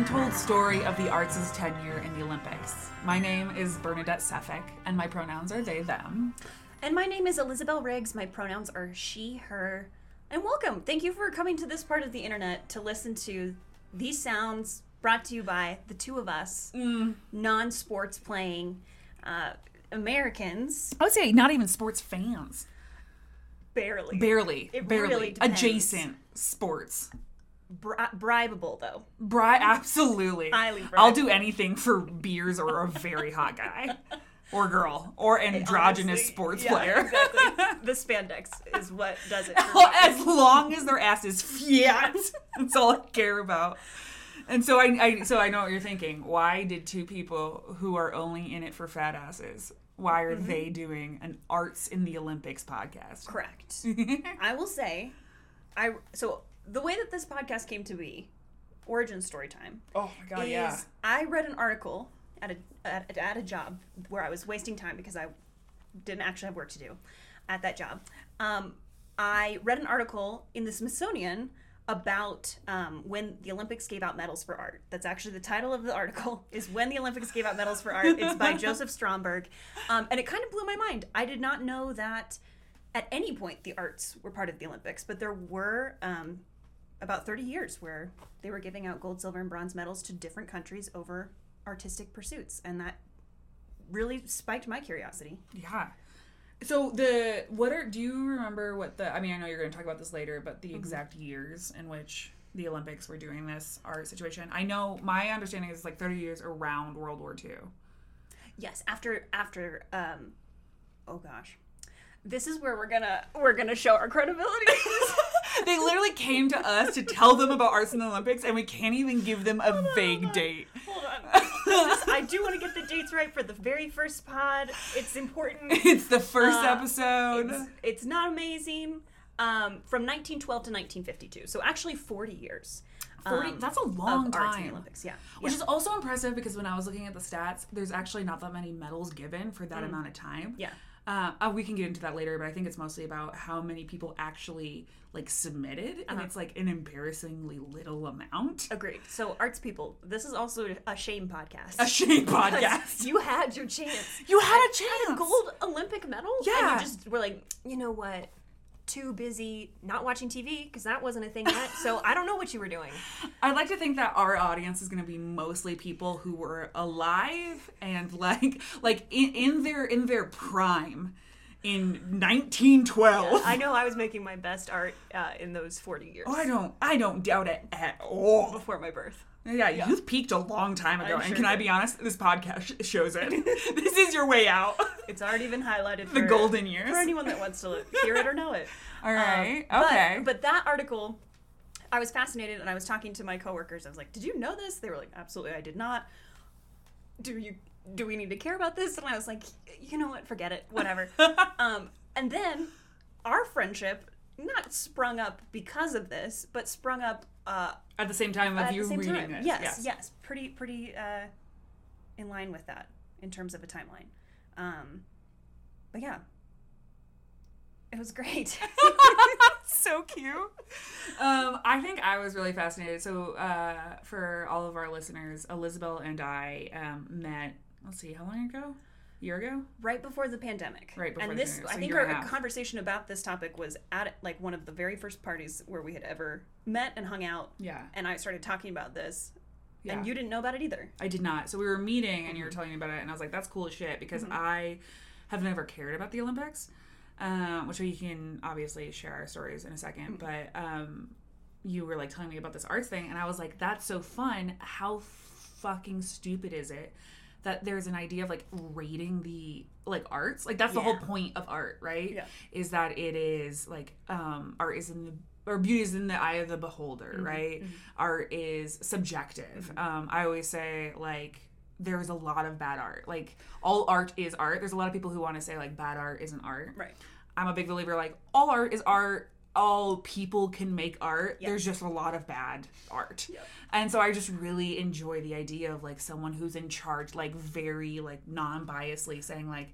untold story of the arts' tenure in the Olympics. My name is Bernadette Sefik, and my pronouns are they, them. And my name is Elizabeth Riggs. My pronouns are she, her. And welcome. Thank you for coming to this part of the internet to listen to these sounds brought to you by the two of us, non sports playing uh, Americans. I would say not even sports fans. Barely. Barely. It barely. really. Adjacent sports. Bri- bribable, though. Bri- absolutely. Highly I'll do anything for beers or a very hot guy. Or girl. Or androgynous Honestly, sports yeah, player. exactly. the spandex is what does it. For me. as long as their ass is fat, that's all I care about. And so I, I, so I know what you're thinking. Why did two people who are only in it for fat asses? Why Mm-hmm. are they doing an arts in the Olympics podcast? Correct. I will say, I so the way that this podcast came to be, origin story time. Oh my god, is yeah. I read an article at a at, at a job where I was wasting time because I didn't actually have work to do at that job. Um, I read an article in the Smithsonian about um, when the Olympics gave out medals for art. That's actually the title of the article is when the Olympics gave out medals for art. It's by Joseph Stromberg, um, and it kind of blew my mind. I did not know that at any point the arts were part of the Olympics, but there were um, about 30 years where they were giving out gold, silver, and bronze medals to different countries over artistic pursuits, and that really spiked my curiosity. Yeah. So the what are do you remember what the I mean I know you're going to talk about this later but the exact years in which the Olympics were doing this art situation. I know my understanding is like 30 years around World War II. Yes, after after um, oh gosh, this is where we're gonna we're gonna show our credibility. they literally came to us to tell them about arts in the Olympics and we can't even give them a vague date. Hold on, Just- I do want to get the dates right for the very first pod. It's important. It's the first Uh, episode. It's, it's not amazing. Um, from 1912 to 1952, so actually 40 years. 40 um, that's a long arts in the time. Olympics. Yeah, Which yeah. is also impressive because when I was looking at the stats, there's actually not that many medals given for that amount of time. Yeah. Uh, uh, we can get into that later, but I think it's mostly about how many people actually like submitted, and it's like an embarrassingly little amount. Agreed. So, arts people, this is also a shame podcast. A shame podcast. You had your chance. You had a Had chance. a gold Olympic medal. And Yeah. you just were like, you know what? Too busy not watching TV because that wasn't a thing yet. so I don't know what you were doing. I'd like to think that our audience is going to be mostly people who were alive and like like in, in their in their prime in 1912. I know I was making my best art uh, in those 40 years Oh, I don't I don't doubt it at all. before my birth. Yeah, you've peaked a long time ago, I'm and sure can I be honest? This podcast shows it. this is your way out. It's already been highlighted The golden years. for anyone that wants to hear it or know it. All right. But- okay. But, that article, I was fascinated, and I was talking to my coworkers. I was like, "Did you know this?" They were like, "Absolutely, I did not." Do you? Do we need to care about this? And I was like, "You know what? Forget it. Whatever." um, and then our friendship not sprung up because of this, but sprung up uh, At the same time of you reading time. this. Yes, yes, pretty, pretty uh, in line with that in terms of a timeline. Um, but yeah, it was great. so cute. Um, I think I was really fascinated. So, uh, for all of our listeners, Elizabeth and I um, met. Let's see, how long ago? year ago? right before the pandemic. Right before and the this, pandemic, so I a think our half. conversation about this topic was at like one of the very first parties where we had ever met and hung out. Yeah. And I started talking about this, Yeah. and you didn't know about it either. I did not. So we were meeting, and you were telling me about it, and I was like, "That's cool as shit," because I have never cared about the Olympics, um, which we can obviously share our stories in a 2nd But um, you were like telling me about this arts thing, and I was like, "That's so fun! How fucking stupid is it?" That there's an idea of like rating the like arts, like that's the whole point of art, right? Yeah. Is that it is like um, art is in the or beauty is in the eye of the beholder, right? Art is subjective. Um, I always say like there's a lot of bad art. Like all art is art. There's a lot of people who want to say like bad art isn't art. Right. I'm a big believer like all art is art. All people can make art. Yeah. There's just a lot of bad art. Yep. And so I just really enjoy the idea of like someone who's in charge, like very like non-biasedly saying like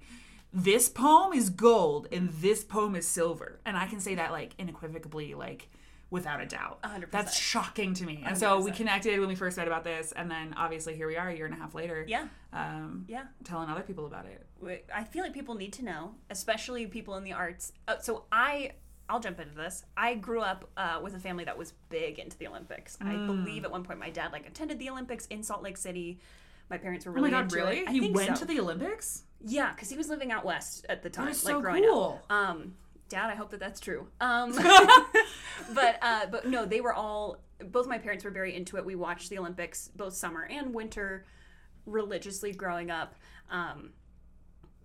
this poem is gold and this poem is silver. And I can say that like unequivocally, like without a doubt. 100%. That's shocking to me. And so we connected when we first read about this, and then obviously here we are a year and a half later. Yeah. Um, Yeah. telling other people about it. I feel like people need to know, especially people in the arts. Uh, so I, I'll jump into this. I grew up uh, with a family that was big into the Olympics. I Mm. believe at one point my dad like attended the Olympics in Salt Lake City. My parents were really. Oh my god, into really? it. I He went so. to the Olympics? yeah, because he was living out west at the time, is like so growing cool. up. Um, Dad, I hope that that's true. Um, but uh, but no, they were all. Both my parents were very into it. We watched the Olympics both summer and winter religiously growing up. Um,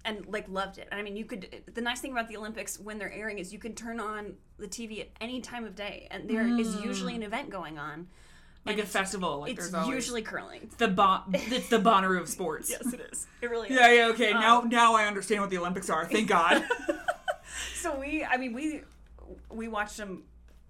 and like loved it. I mean, you could. The nice thing about the Olympics when they're airing is you can turn on the TV at any time of day, and there is usually an event going on. Like a festival. Like It's always usually curling. the bon- it's the Bonnaroo of sports. Yes, it is. It really is. Yeah, yeah, okay. now Um, now I understand what the Olympics are. Thank God. So we, I mean, we we watched them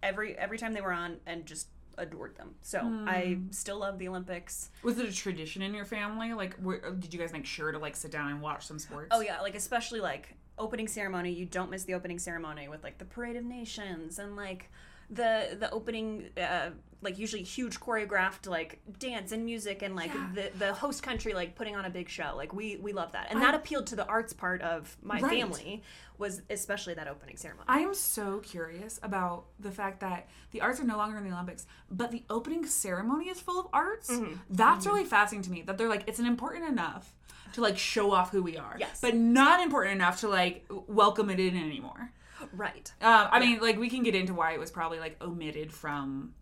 every every time they were on, and just adored them. So I hmm. still love the Olympics. Was it a tradition in your family? Like, were, did you guys make sure to like sit down and watch some sports? Oh yeah, like especially like opening ceremony. You don't miss the opening ceremony with like the parade of nations and like the the opening uh, like usually huge choreographed like dance and music and like Yeah. the the host country like putting on a big show. Like we we love that, and that appealed to the arts part of my Right. family was especially that opening ceremony. I am so curious about the fact that the arts are no longer in the Olympics, but the opening ceremony is full of arts. Mm-hmm. That's really fascinating to me. That they're like, it's an important enough to like show off who we are, Yes. but not important enough to like welcome it in anymore. Right. Um, I mean, like we can get into why it was probably like omitted from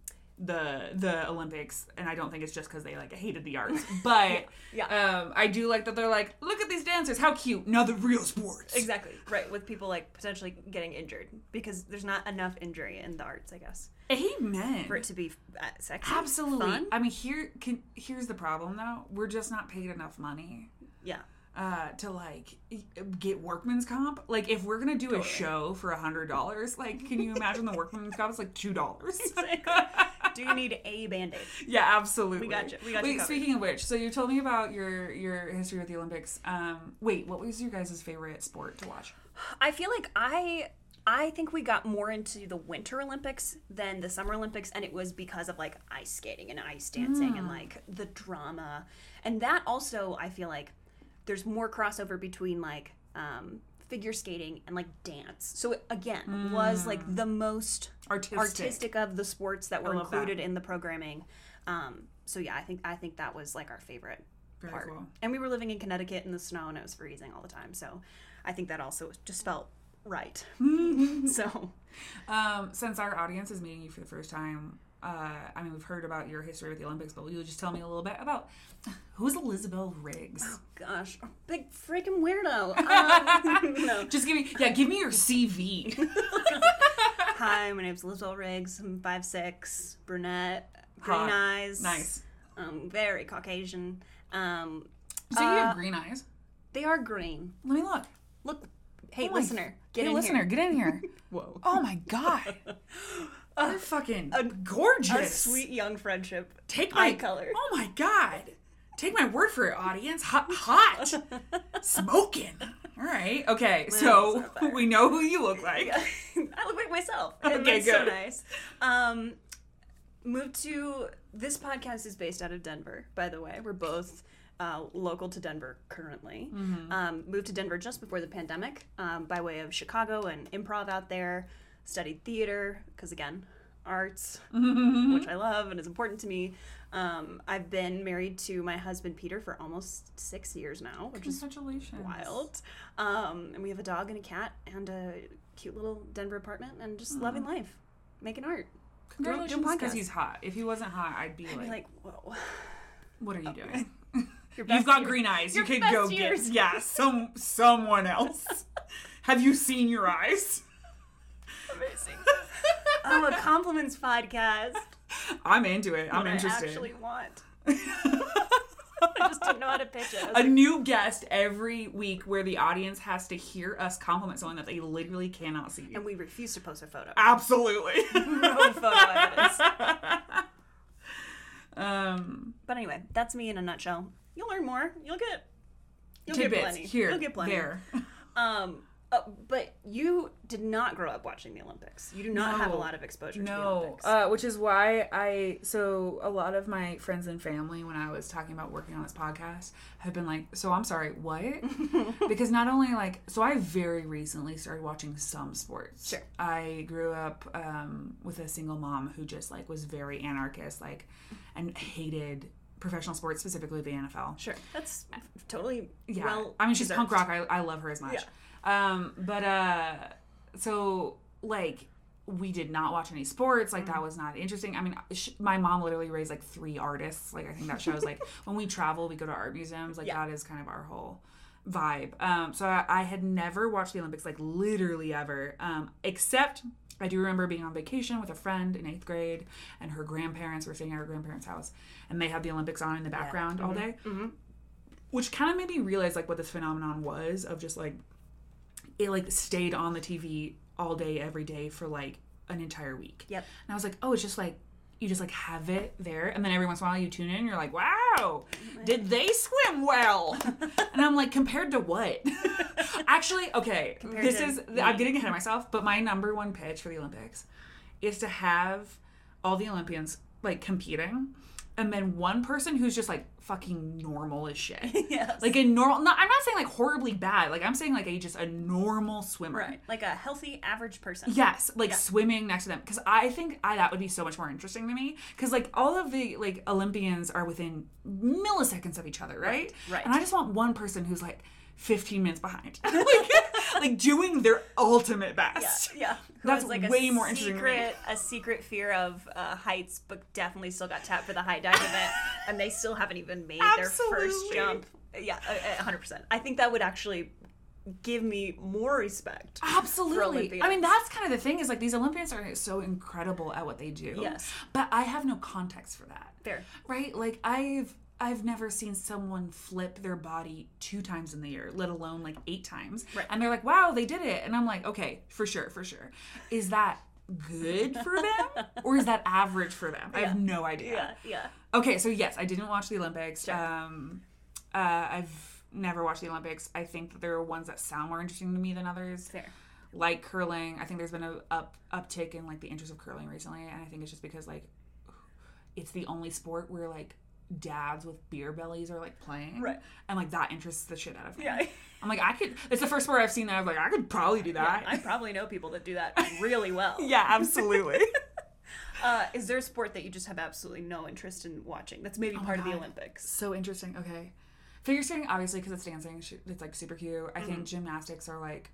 the the Olympics, and I don't think it's just because they like hated the arts, but Yeah. um, I do like that they're like, look at these dancers, how cute! Now the real sports. Exactly. Right, with people like potentially getting injured because there's not enough injury in the arts, I guess, Amen. for it to be uh, sexy. Absolutely. Fun. I mean, here can here's the problem though. We're just not paid enough money Yeah. Uh, to like get workman's comp. Like, if we're gonna do a show for a hundred dollars, like, can you imagine the workman's comp is like two dollars? Do you need a band aid? yeah, absolutely. We got you- we got you Wait, covered. speaking of which, so you told me about your your history with the Olympics. Um, wait, what was your guys' favorite sport to watch? I feel like I I think we got more into the Winter Olympics than the Summer Olympics, and it was because of like ice skating and ice dancing and like the drama, and that also I feel like there's more crossover between like um, figure skating and like dance. So it, again, was like the most Artistic. artistic of the sports that were love that. included in the programming. Um, so yeah, I think I think that was like our favorite Very part. cool. And we were living in Connecticut in the snow and it was freezing all the time. So I think that also just felt right. so Um, since our audience is meeting you for the first time, uh, I mean, we've heard about your history with the Olympics, but will you just tell me a little bit about who's Elizabeth Riggs? Oh gosh, big freaking weirdo. Um, no. Just give me, yeah, give me your CV. Hi, my name's Elizabeth Riggs. I'm five six, brunette, green eyes. nice. Um, very Caucasian. Um, So you Uh, have green eyes. they are green. Let me look. Look, hey, Oh my- listener, get hey, in listener, here. get in here. Whoa. Oh my god, you're fucking gorgeous. A sweet young friendship. Take my eye color. Oh my god. Take my word for it, audience. Hot, hot, smoking. All right. Okay. So eyes are fire. we know who you look like. I look like myself. Okay, that's so good. nice. Um, moved to this podcast is based out of Denver, by the way. We're both uh, local to Denver currently. Mm-hmm. Um, moved to Denver just before the pandemic um, by way of Chicago and improv out there. Studied theater because again, arts, Mm-hmm. which I love and is important to me. Um, I've been married to my husband Peter for almost six years now, which is Congratulations. wild. Um, and we have a dog and a cat and a cute little Denver apartment and just loving life, making art. Congratulations, because he's hot. If he wasn't hot, I'd be I'd like, be like, whoa. "What are you doing? You've got years- green eyes. You your could best go years. get yeah, some someone else. Have you seen your eyes? Amazing. oh, a compliments podcast. I'm into it. I'm What interested. I actually want. I just don't know how to pitch it. A like, new guest every week where the audience has to hear us compliment someone that they literally cannot see. and we refuse to post a photo. Absolutely. no photo evidence. um, But anyway, that's me in a nutshell. You'll learn more. You'll get. You'll get plenty. here, You'll get plenty. there. Um, Uh, but you did not grow up watching the Olympics. You do not have a lot of exposure to the No, Olympics. uh, which is why I so a lot of my friends and family when I was talking about working on this podcast have been like, so I'm sorry, what? because not only like so I very recently started watching some sports. Sure. I grew up um, with a single mom who just like was very anarchist, like, and hated professional sports, specifically the NFL. sure, that's totally Yeah. well. I mean, she's deserved. punk rock. I, I love her as much. Um, but uh, so like we did not watch any sports. Like Mm-hmm. that was not interesting. I mean, sh- my mom literally raised like three artists. Like I think that shows like when we travel, we go to art museums. Like Yeah. that is kind of our whole vibe. Um, so I, I had never watched the Olympics like literally ever, um, except. I do remember being on vacation with a friend in eighth grade, and her grandparents were staying at her grandparents' house, and they had the Olympics on in the background all day which kind of made me realize like what this phenomenon was of just like it like stayed on the TV all day every day for like an entire week. Yep. And I was like, oh, it's just like you just like have it there, and then every once in a while you tune in, and you're like, wow, did they swim well? and I'm like, compared to what? Actually, okay, this is me. I'm getting ahead of myself, but my number one pitch for the Olympics is to have all the Olympians like competing, and then one person who's just like fucking normal as shit. yes. Like a normal, no, I'm not saying like horribly bad. Like I'm saying like a just a normal swimmer. right, like a healthy average person. Yes, like swimming next to them because I think I, that would be so much more interesting to me because like all of the like Olympians are within milliseconds of each other, right? right. And I just want one person who's like 15 minutes behind, like, like doing their ultimate best. yeah. Who That's like way a more interesting. Secret, a secret fear of uh, heights, but definitely still got tapped for the high dive event, and they still haven't even made their first jump. Yeah, hundred percent. I think that would actually give me more respect. Absolutely. I mean, that's kind of the thing is like these Olympians are so incredible at what they do. Yes. But I have no context for that. Fair. Right? Like I've I've never seen someone flip their body two times in the year, let alone like eight times. Right. And they're like, wow, they did it. And I'm like, okay, for sure, for sure. Is that good for them? or is that average for them? I have no idea. Yeah, yeah. Okay, so yes, I didn't watch the Olympics. Sure. Um, uh, I've never watched the Olympics. I think that there are ones that sound more interesting to me than others. Fair. Like curling, I think there's been a up uptick in like the interest of curling recently, and I think it's just because like it's the only sport where like dads with beer bellies are like playing, Right. And like that interests the shit out of me. Yeah. I'm like I could. It's the first sport I've seen that I'm like I could probably do that. I probably know people that do that really well. yeah, absolutely. Uh, is there a sport that you just have absolutely no interest in watching? That's maybe part of the Olympics. So interesting. Okay. Figure skating, obviously, because it's dancing, it's like super cute. I Mm-hmm. think gymnastics are like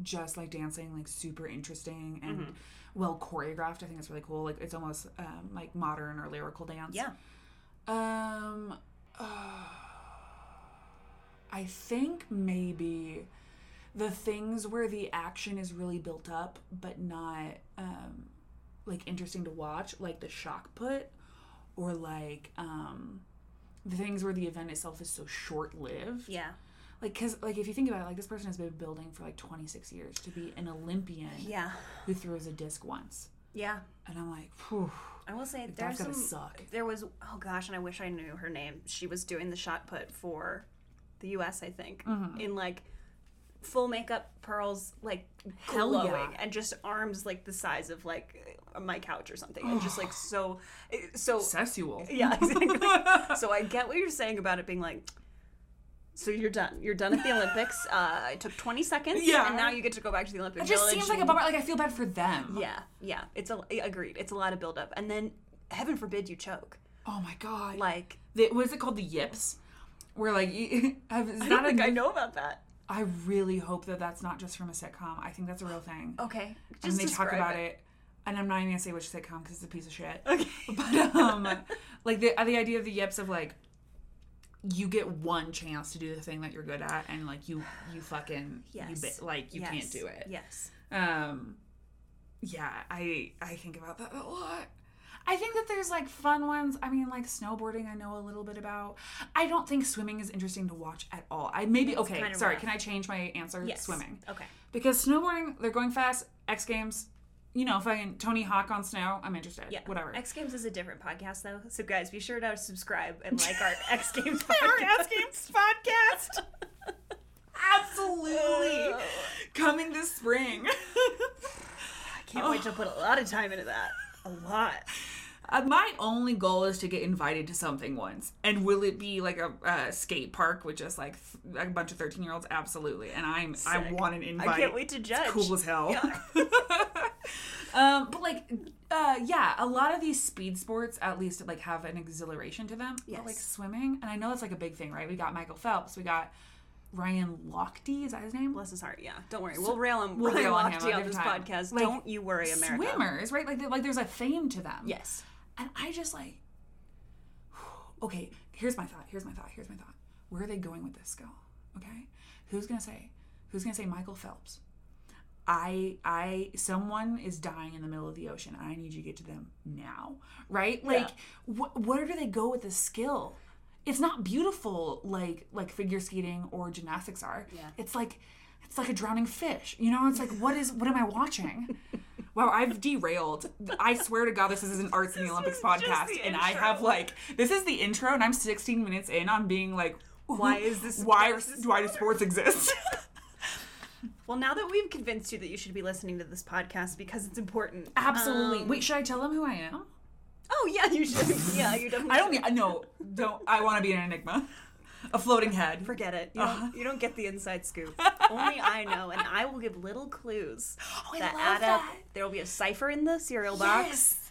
just like dancing, like super interesting and Mm-hmm. well choreographed. I think it's really cool. Like it's almost um, like modern or lyrical dance. Yeah. Um, uh, I think maybe the things where the action is really built up, but not um, like interesting to watch, like the shot put, or like um, the things where the event itself is so short lived. Yeah. Like, cause like if you think about it, like this person has been building for like 26 years to be an Olympian Yeah. who throws a disc once, Yeah. and I'm like, Phew, I will say that's there's some. suck. There was oh gosh, and I wish I knew her name. She was doing the shot put for the U.S. I think Mm-hmm. in like full makeup, pearls, like Hell glowing, yeah. and just arms like the size of like my couch or something, and just like so, so Sexual. yeah, exactly. so I get what you're saying about it being like. So you're done. You're done at the Olympics. Uh, it took 20 seconds, Yeah. and now you get to go back to the Olympic It just seems like a bummer. Like I feel bad for them. Yeah, yeah. It's a agreed. It's a lot of buildup, and then heaven forbid you choke. Oh my god. Like the, what is it called? The yips. Where like you, have, I don't think I know about that. I really hope that that's not just from a sitcom. I think that's a real thing. Okay, just and they talk describe about it. And I'm not even gonna say which sitcom because it's a piece of shit. Okay. But um, like the the idea of the yips of like you get one chance to do the thing that you're good at, and like you you fucking you Yes. bi- like you Yes. can't do it. Yes. Um, yeah, I I think about that a lot. I think that there's like fun ones. I mean, like snowboarding, I know a little bit about. I don't think swimming is interesting to watch at all. I maybe okay. kind of sorry, rough. can I change my answer? Yes. Swimming Okay. because snowboarding, they're going fast. X Games, you know, fucking Tony Hawk on snow, I'm interested. Yeah. Whatever. X Games is a different podcast though. So guys, be sure to subscribe and like our X Games podcast. X Games podcast. Absolutely. Coming this spring. I can't oh. wait to put a lot of time into that. A lot. Uh, my only goal is to get invited to something once. And will it be like a, a skate park with just like th- a bunch of 13 year olds? Absolutely. And I'm I want an invite. I can't wait to judge. It's cool as hell. Yeah. um, but like, uh, yeah, a lot of these speed sports at least like have an exhilaration to them. But like swimming, and I know that's like a big thing, right? We got Michael Phelps, we got Ryan Lochte, is that his name? Bless his heart. Yeah. Don't worry. We'll rail him. We'll Ryan rail on him Lochte a on this time. podcast. Like, Don't you worry, America. Swimmers, right? Like, like there's a fame to them. Yes. And I just like, okay, here's my thought. Here's my thought. Here's my thought. Where are they going with this skill? Okay, who's gonna say? Who's gonna say Michael Phelps? I, I, someone is dying in the middle of the ocean. I need you to get to them now, right? Like, wh- where do they go with this skill? It's not beautiful like like figure skating or gymnastics are. Yeah. It's like, it's like a drowning fish. You know, it's like what is what am I watching? Wow, I've derailed. I swear to God, this is an Arts in the Olympics podcast, the and I have like this is the intro, and I'm 16 minutes in on being like, Why is this- Why, why this why do sports exist? Well, now that we've convinced you that you should be listening to this podcast because it's important. Absolutely. Um, Wait, should I tell them who I am? Oh yeah, you should. Yeah, you definitely. I don't. should. No, don't. I want to be an enigma, a floating head. Forget it. You Uh-huh. don't, you don't get the inside scoop. Only I know, and I will give little clues Oh, that add up. There will be a cipher in the cereal box Yes.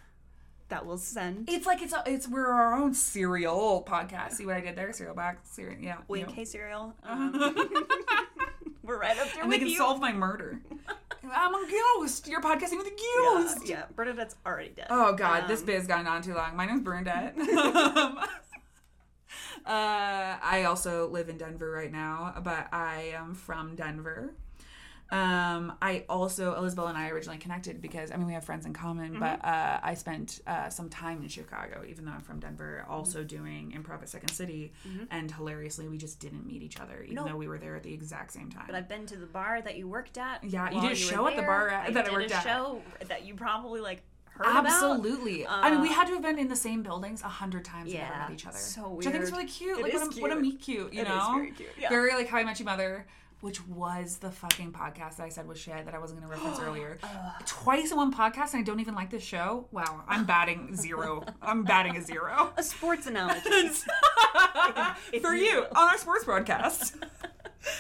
that will send. It's like it's a, it's we're our own cereal podcast. See what I did there? Cereal box. Cereal. Yeah. Wink, yeah. hey cereal. Um, we're right up there and they can you. solve my murder. I'm a ghost. You're podcasting with a ghost. yeah, Bernadette's already dead. Oh God, this Um, bit's gone on too long. My name's Bernadette. Uh, I also live in Denver right now, but I am from Denver. Um, I also Elizabeth and I originally connected because I mean we have friends in common, but uh, I spent uh, some time in Chicago, even though I'm from Denver, also doing improv at Second City, and hilariously we just didn't meet each other, even No. though we were there at the exact same time. But I've been to the bar that you worked at. Yeah, you did a show at the bar at- that I did worked a at. show that you probably like heard about. Absolutely. I mean, we Uh, had to have been in the same buildings a hundred times and never Yeah, met each other. so Which I think is really cute. It like, what, a, what a meet cute, you It know? very cute, yeah. Very like How I Met Your Mother, which was the fucking podcast that I said was shit that I wasn't going to reference earlier. Twice in one podcast, and I don't even like this show. Wow, I'm batting zero. I'm batting a zero. A sports analogy. If For you you on our sports broadcast.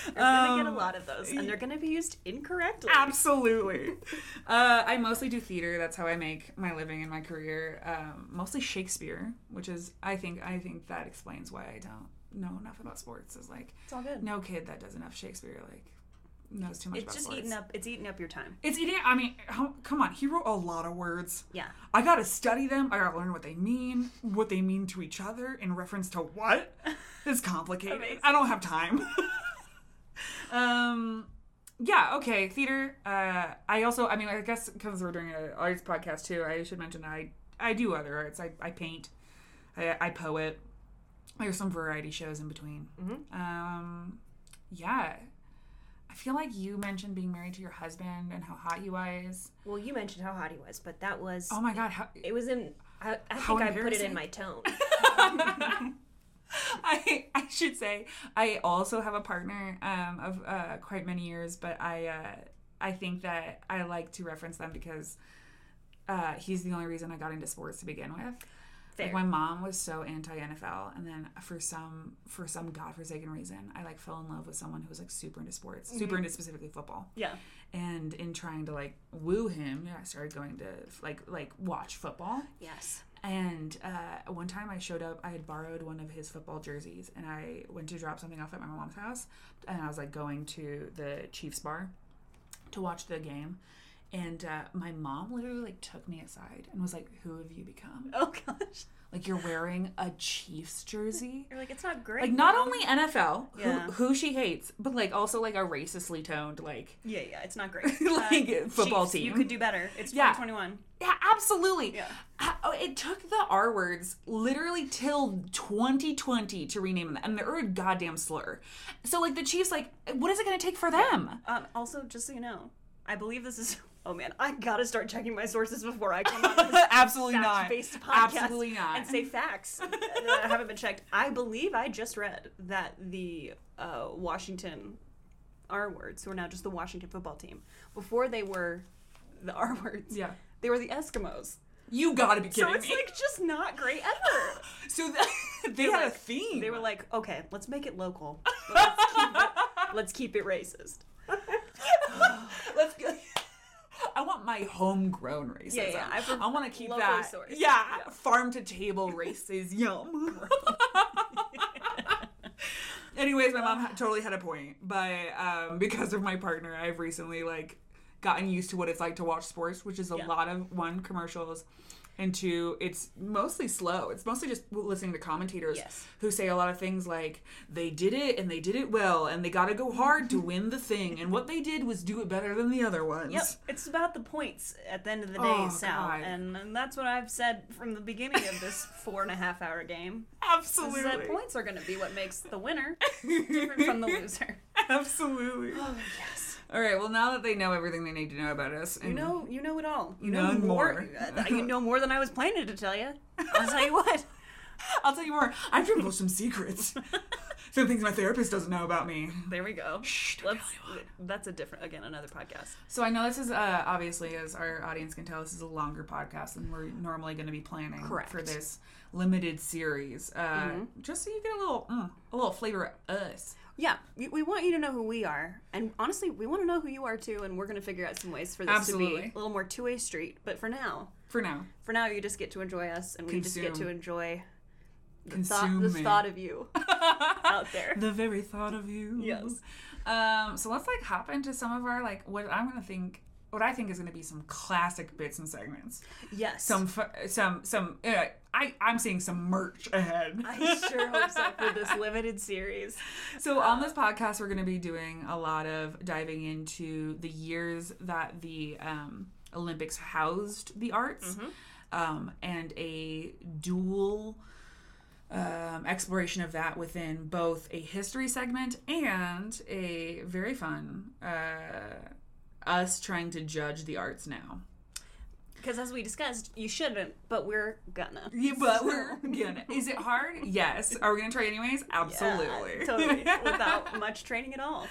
You're gonna get a Um, lot of those, and they're gonna be used incorrectly. Absolutely. Uh, I mostly do theater. That's how I make my living in my career. Um, mostly Shakespeare, which is I think I think that explains why I don't know enough about sports. Is like It's all good. no kid that does enough Shakespeare like knows too much It's about just sports. eating up. It's eating up your time. It's eating. I mean, how, come on. He wrote a lot of words. Yeah. I gotta study them. I gotta learn what they mean, what they mean to each other in reference to what. It's complicated. I don't have time. um, yeah. Okay. Theater. Uh, I also. I mean, I guess because we're doing an arts podcast too, I should mention I I do other arts. I I paint. I I poet. There's some variety shows in between. Mm-hmm. Um, yeah. I feel like you mentioned being married to your husband and how hot he was. Well, you mentioned how hot he was, but that was. Oh my god, how, It was in. I, I think I put it in my tone. I I should say I also have a partner um, of uh, quite many years, but I uh, I think that I like to reference them because uh, he's the only reason I got into sports to begin with. Fair. Like my mom was so anti NFL, and then for some for some godforsaken reason, I like fell in love with someone who was like super into sports, super into specifically football. yeah. And in trying to like woo him, yeah, I started going to like like watch football. Yes. And uh, one time I showed up, I had borrowed one of his football jerseys, and I went to drop something off at my mom's house, and I was like going to the Chiefs bar to watch the game, and uh, my mom literally like took me aside and was like, "Who have you become? Oh gosh. Like you're wearing a Chiefs jersey." You're like it's not great. Like not Mom." only NFL, Yeah. who, who she hates, but like also like a racistly toned like Yeah, yeah, it's not great. Like, Uh, football Chiefs, You could do better. It's Yeah. 2021. Yeah, absolutely. Yeah. Uh, oh, It took the R words literally till 2020 to rename them, and they're a goddamn slur. So, like, the Chiefs, like, what is it going to take for them? Um, also, just so you know, I believe this is. Oh man, I gotta start checking my sources before I come on this Absolutely not. facts-based podcast Absolutely not. and say facts that haven't been checked. I believe I just read that the uh, Washington R words, who are now just the Washington football team, before they were the R words. Yeah. They were the Eskimos. You gotta be kidding me. So it's me. like just not great ever. so th- they had a theme. They were like, okay, let's make it local. But let's keep it, let's keep it racist. Let's go. I want my homegrown racism. Yeah, yeah, I I, want to keep that. sourced. Yeah, Yeah. farm to table races. Yum. Anyways, my mom ha- totally had a point, but um, because of my partner, I've recently like gotten used to what it's like to watch sports, which is a Yeah. lot of one commercials, and two, it's mostly slow. It's mostly just listening to commentators Yes. who say a lot of things like they did it and they did it well and they got to go hard to win the thing, and what they did was do it better than the other ones. Yep, it's about the points at the end of the day, Oh, Sal, and, and that's what I've said from the beginning of this four and a half hour game. Is Absolutely. that points are going to be what makes the winner different from the loser. Absolutely. Oh yes, All right. Well, now that they know everything they need to know about us, you know, you know it all. You know more. more. uh, you know more than I was planning to tell you. I'll tell you what. I'll tell you more. I've divulged some secrets, some things my therapist doesn't know about me. There we go. Shh, Let's. That's a different. Again, another podcast. So I know this is uh, obviously, as our audience can tell, this is a longer podcast than we're normally going to be planning Correct. for this limited series. Uh, Just so you get a little, mm, a little flavor of us. Yeah, we, we want you to know who we are, and honestly, we want to know who you are too. And we're going to figure out some ways for this to be a little more two way street. But for now, For now, for now, you just get to enjoy us, and we just get to enjoy the thought, the thought of you out there. the very thought of you. Yes. Um. So let's like hop into some of our like what I'm gonna think. What I think is going to be some classic bits and segments. Yes, Some, some, some. Uh, I, I'm seeing some merch ahead. I sure hope so for this limited series. So on this podcast, we're going to be doing a lot of diving into the years that the um, Olympics housed the arts, um, and a dual um, exploration of that within both a history segment and a very fun uh, us trying to judge the arts now. Because as we discussed, you shouldn't, but we're gonna. Yeah, but we're gonna. Is it hard? Yes. Are we gonna try anyways? Absolutely. Yeah, totally. Without much training at all.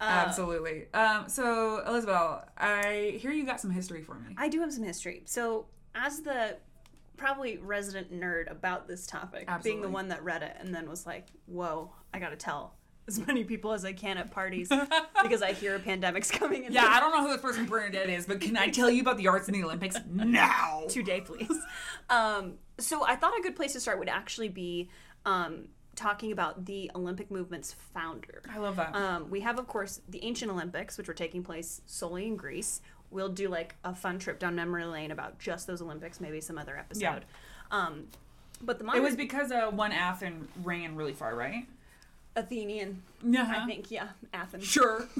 Uh, Absolutely. Um, so, Elizabeth, I hear you got some history for me. I do have some history. So, as the probably resident nerd about this topic, being the one that read it and then was like, "Whoa, I gotta tell as many people as I can at parties because I hear a pandemic's coming." And Yeah, I don't know who this person Bernadette is, but can I tell you about the arts in the Olympics now? today, please. Um, so I thought a good place to start would actually be um, talking about the Olympic movement's founder. I love that. Um, we have, of course, the ancient Olympics, which were taking place solely in Greece. We'll do like a fun trip down memory lane about just those Olympics, maybe some other episode. Yeah. Um, but the it was because uh, one Athen ran really far, right? Athenian, Yeah. I think, yeah, Athens. Sure.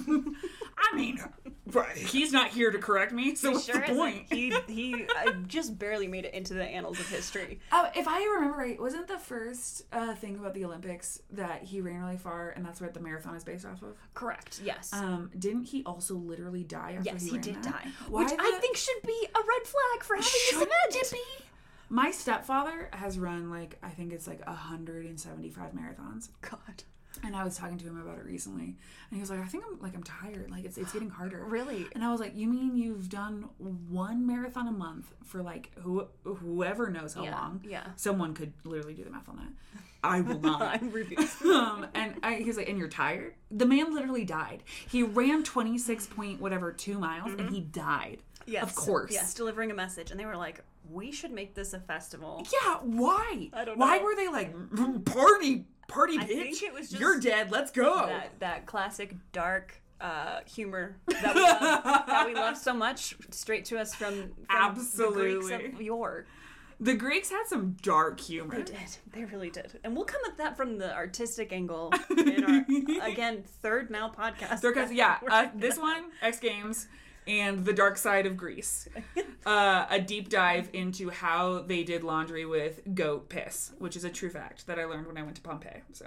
I mean, right, he's not here to correct me, so what's Sure the isn't. point? He he uh, just barely made it into the annals of history. Oh, if I remember right, wasn't the first uh, thing about the Olympics that he ran really far, and that's what the marathon is based off of? Correct. Yes. Um, didn't he also literally die after yes, he, he ran did that? die, Why which I think should be a red flag for having this Shouldn't event. it be? My stepfather has run like I think it's like 175 marathons, God, and I was talking to him about it recently, and he was like, "I think I'm like I'm tired. Like it's it's getting harder." really? And I was like, "You mean you've done one marathon a month for like who whoever knows how Yeah, long? yeah. someone could literally do the math on that. I will not." I'm refused. um, and I, he was like, "And you're tired?" The man literally died. He ran 26 point whatever two miles, and he died. Yes, of course. Yes, delivering a message, and they were like, "We should make this a festival." Yeah, why? I don't Why were they like "Mm, party, party, bitch? I think it was just You're dead. Let's go. That that classic dark uh, humor that we, love, that we love so much, straight to us from, from Absolutely. the Greeks of yore. the Greeks had some dark humor. They did. They really did. And we'll come at that from the artistic angle in our again third now podcast. Because yeah, uh, this one X Games and the dark side of Greece. Uh, a deep dive into how they did laundry with goat piss, which is a true fact that I learned when I went to Pompeii. So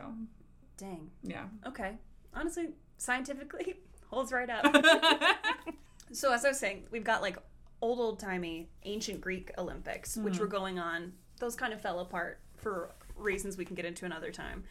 Dang. yeah. Okay. Honestly, scientifically holds right up. so as I was saying, we've got like old old timey ancient Greek Olympics, which were going on. Those kind of fell apart for reasons we can get into another time.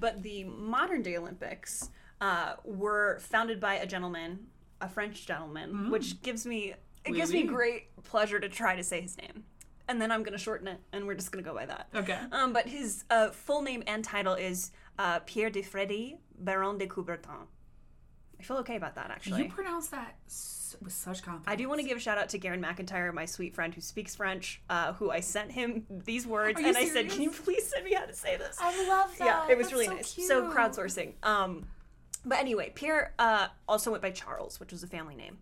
But the modern day Olympics uh, were founded by a gentleman, a French gentleman, which gives me It gives me great pleasure to try to say his name. And then I'm going to shorten it, and we're just going to go by that. Okay. Um, but his uh, full name and title is uh, Pierre de Frédy, Baron de Coubertin. I feel okay about that, actually. You pronounce that s- with such confidence. I do want to give a shout out to Garen McIntyre, my sweet friend who speaks French, uh, who I sent him these words, and I said, "Can you please send me how to say this?" I love yeah, it was really so nice. Cute. So crowdsourcing. Um, but anyway, Pierre uh, also went by Charles, which was a family name.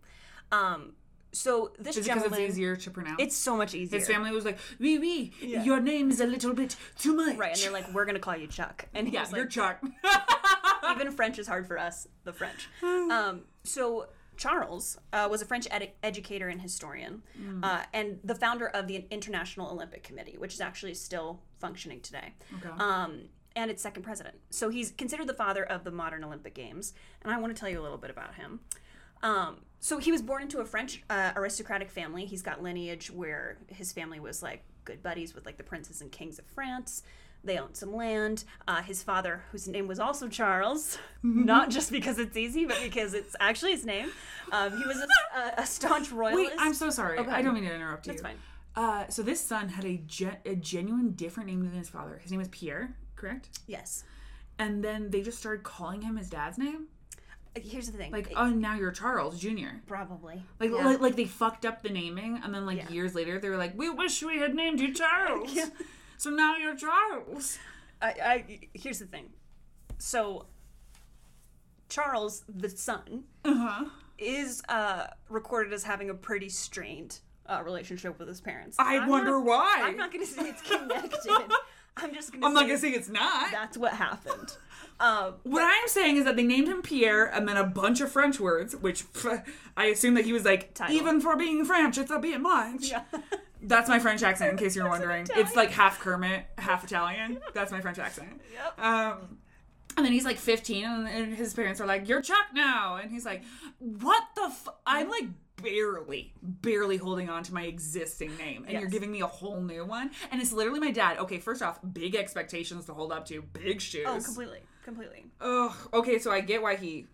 Um, so this Is it because gentleman, it's easier to pronounce? it's so much easier. His family was like, "Oui, oui, Yeah. your name is a little bit too much." right, and they're like, "We're gonna call you Chuck," and he "Yeah, you're like, Chuck." even French is hard for us, the French. Um, so Charles uh, was a French ed- educator and historian, uh, and the founder of the International Olympic Committee, which is actually still functioning today. Okay. Um, and its second president. So he's considered the father of the modern Olympic Games, and I want to tell you a little bit about him. Um, so he was born into a French uh, aristocratic family. He's got lineage where his family was like good buddies with like the princes and kings of France. They owned some land. Uh, his father, whose name was also Charles, not just because it's easy, but because it's actually his name. Um, he was a, a, a staunch royalist. Wait, I'm so sorry. Okay. I don't mean to interrupt you. That's fine. Uh, so this son had a, gen- a genuine different name than his father. His name was Pierre, correct? Yes. And then they just started calling him his dad's name. Here's the thing. Like, oh, now you're Charles Jr. probably. Like, Yeah. like, like they fucked up the naming, and then like Yeah. years later, they were like, "We wish we had named you Charles." Yeah. So now you're Charles. I, I here's the thing. So Charles, the son, Uh huh. is uh, recorded as having a pretty strained uh, relationship with his parents. I I'm wonder not- why. I'm not going to say it's connected. I'm just going to. I'm not gonna say it's not. that's what happened. Um, What I am saying is that they named him Pierre and then a bunch of French words, which pff, I assume that he was like, Title. even for being French, it's a bit much. yeah. That's my French accent, in case you're wondering. It's like half Kermit, half Italian. That's my French accent. Yep. Um, and then he's like 15, and, and his parents are like, "You're Chuck now," and he's like, "What the? F-? I'm like barely, barely holding on to my existing name, and you're giving me a whole new one." And it's literally my dad. Okay, first off, big expectations to hold up to, big shoes. Oh, completely, completely. Ugh. Okay, so I get why he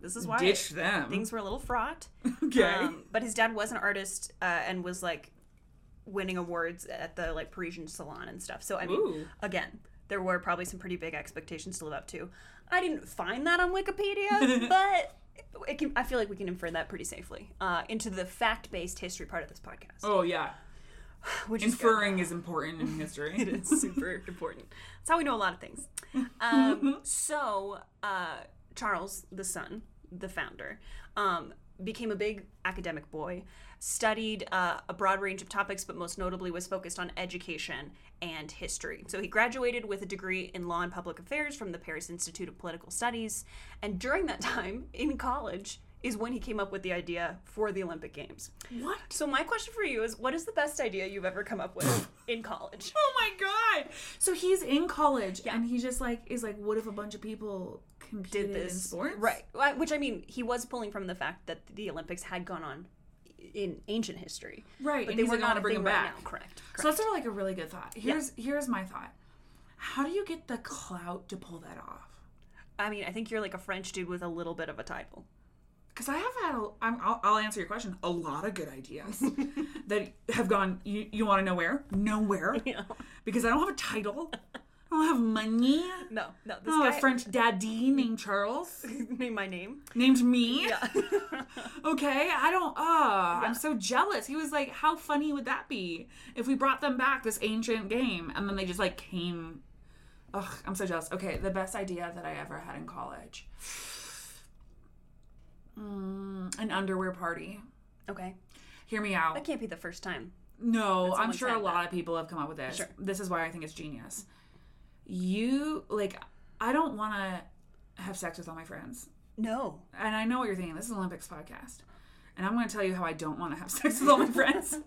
This is why ditched them. things were a little fraught. okay. Um, but his dad was an artist uh, and was like winning awards at the like Parisian salon and stuff. So I mean, Ooh. again, there were probably some pretty big expectations to live up to. I didn't find that on Wikipedia, but it can. I feel like we can infer that pretty safely uh, into the fact-based history part of this podcast, oh yeah, which is inferring is important in history. It is super important. That's how we know a lot of things. Um, so, uh, Charles, the son, the founder, um, became a big academic boy, studied uh, a broad range of topics, but most notably was focused on education and history. So, he graduated with a degree in law and public affairs from the Paris Institute of Political Studies. And during that time in college, is when he came up with the idea for the Olympic Games. What? So my question for you is what is the best idea you've ever come up with in college? Oh my god! So he's in college, Yeah. and he just like is like, what if a bunch of people competed did this in sports? right which i mean he was pulling from the fact that the olympics had gone on in ancient history Right, but they were not a bring thing them right back." now correct, So that's sort of like a really good thought. Here's here's my thought. How do you get the clout to pull that off? i mean i think you're like a french dude with a little bit of a title Because I have had, a, I'm, I'll, I'll answer your question, a lot of good ideas that have gone. You, you want to know where? Nowhere. Yeah. Because I don't have a title. I don't have money. no no this have guy a French daddy named Charles. named my name Named me. yeah Okay, I don't. Uh, I'm so jealous. He was like, "How funny would that be if we brought them back this ancient game?" And then they just like came. Ugh, I'm so jealous. Okay, the best idea that I ever had in college. Mm, an underwear party. okay Hear me out. that can't be the first time No, I'm sure a lot of people have come up with this. Sure. This is why I think it's genius. You like, I don't want to have sex with all my friends. no and I know what you're thinking. This is an Olympics podcast. And I'm going to tell you how I don't want to have sex with all my friends.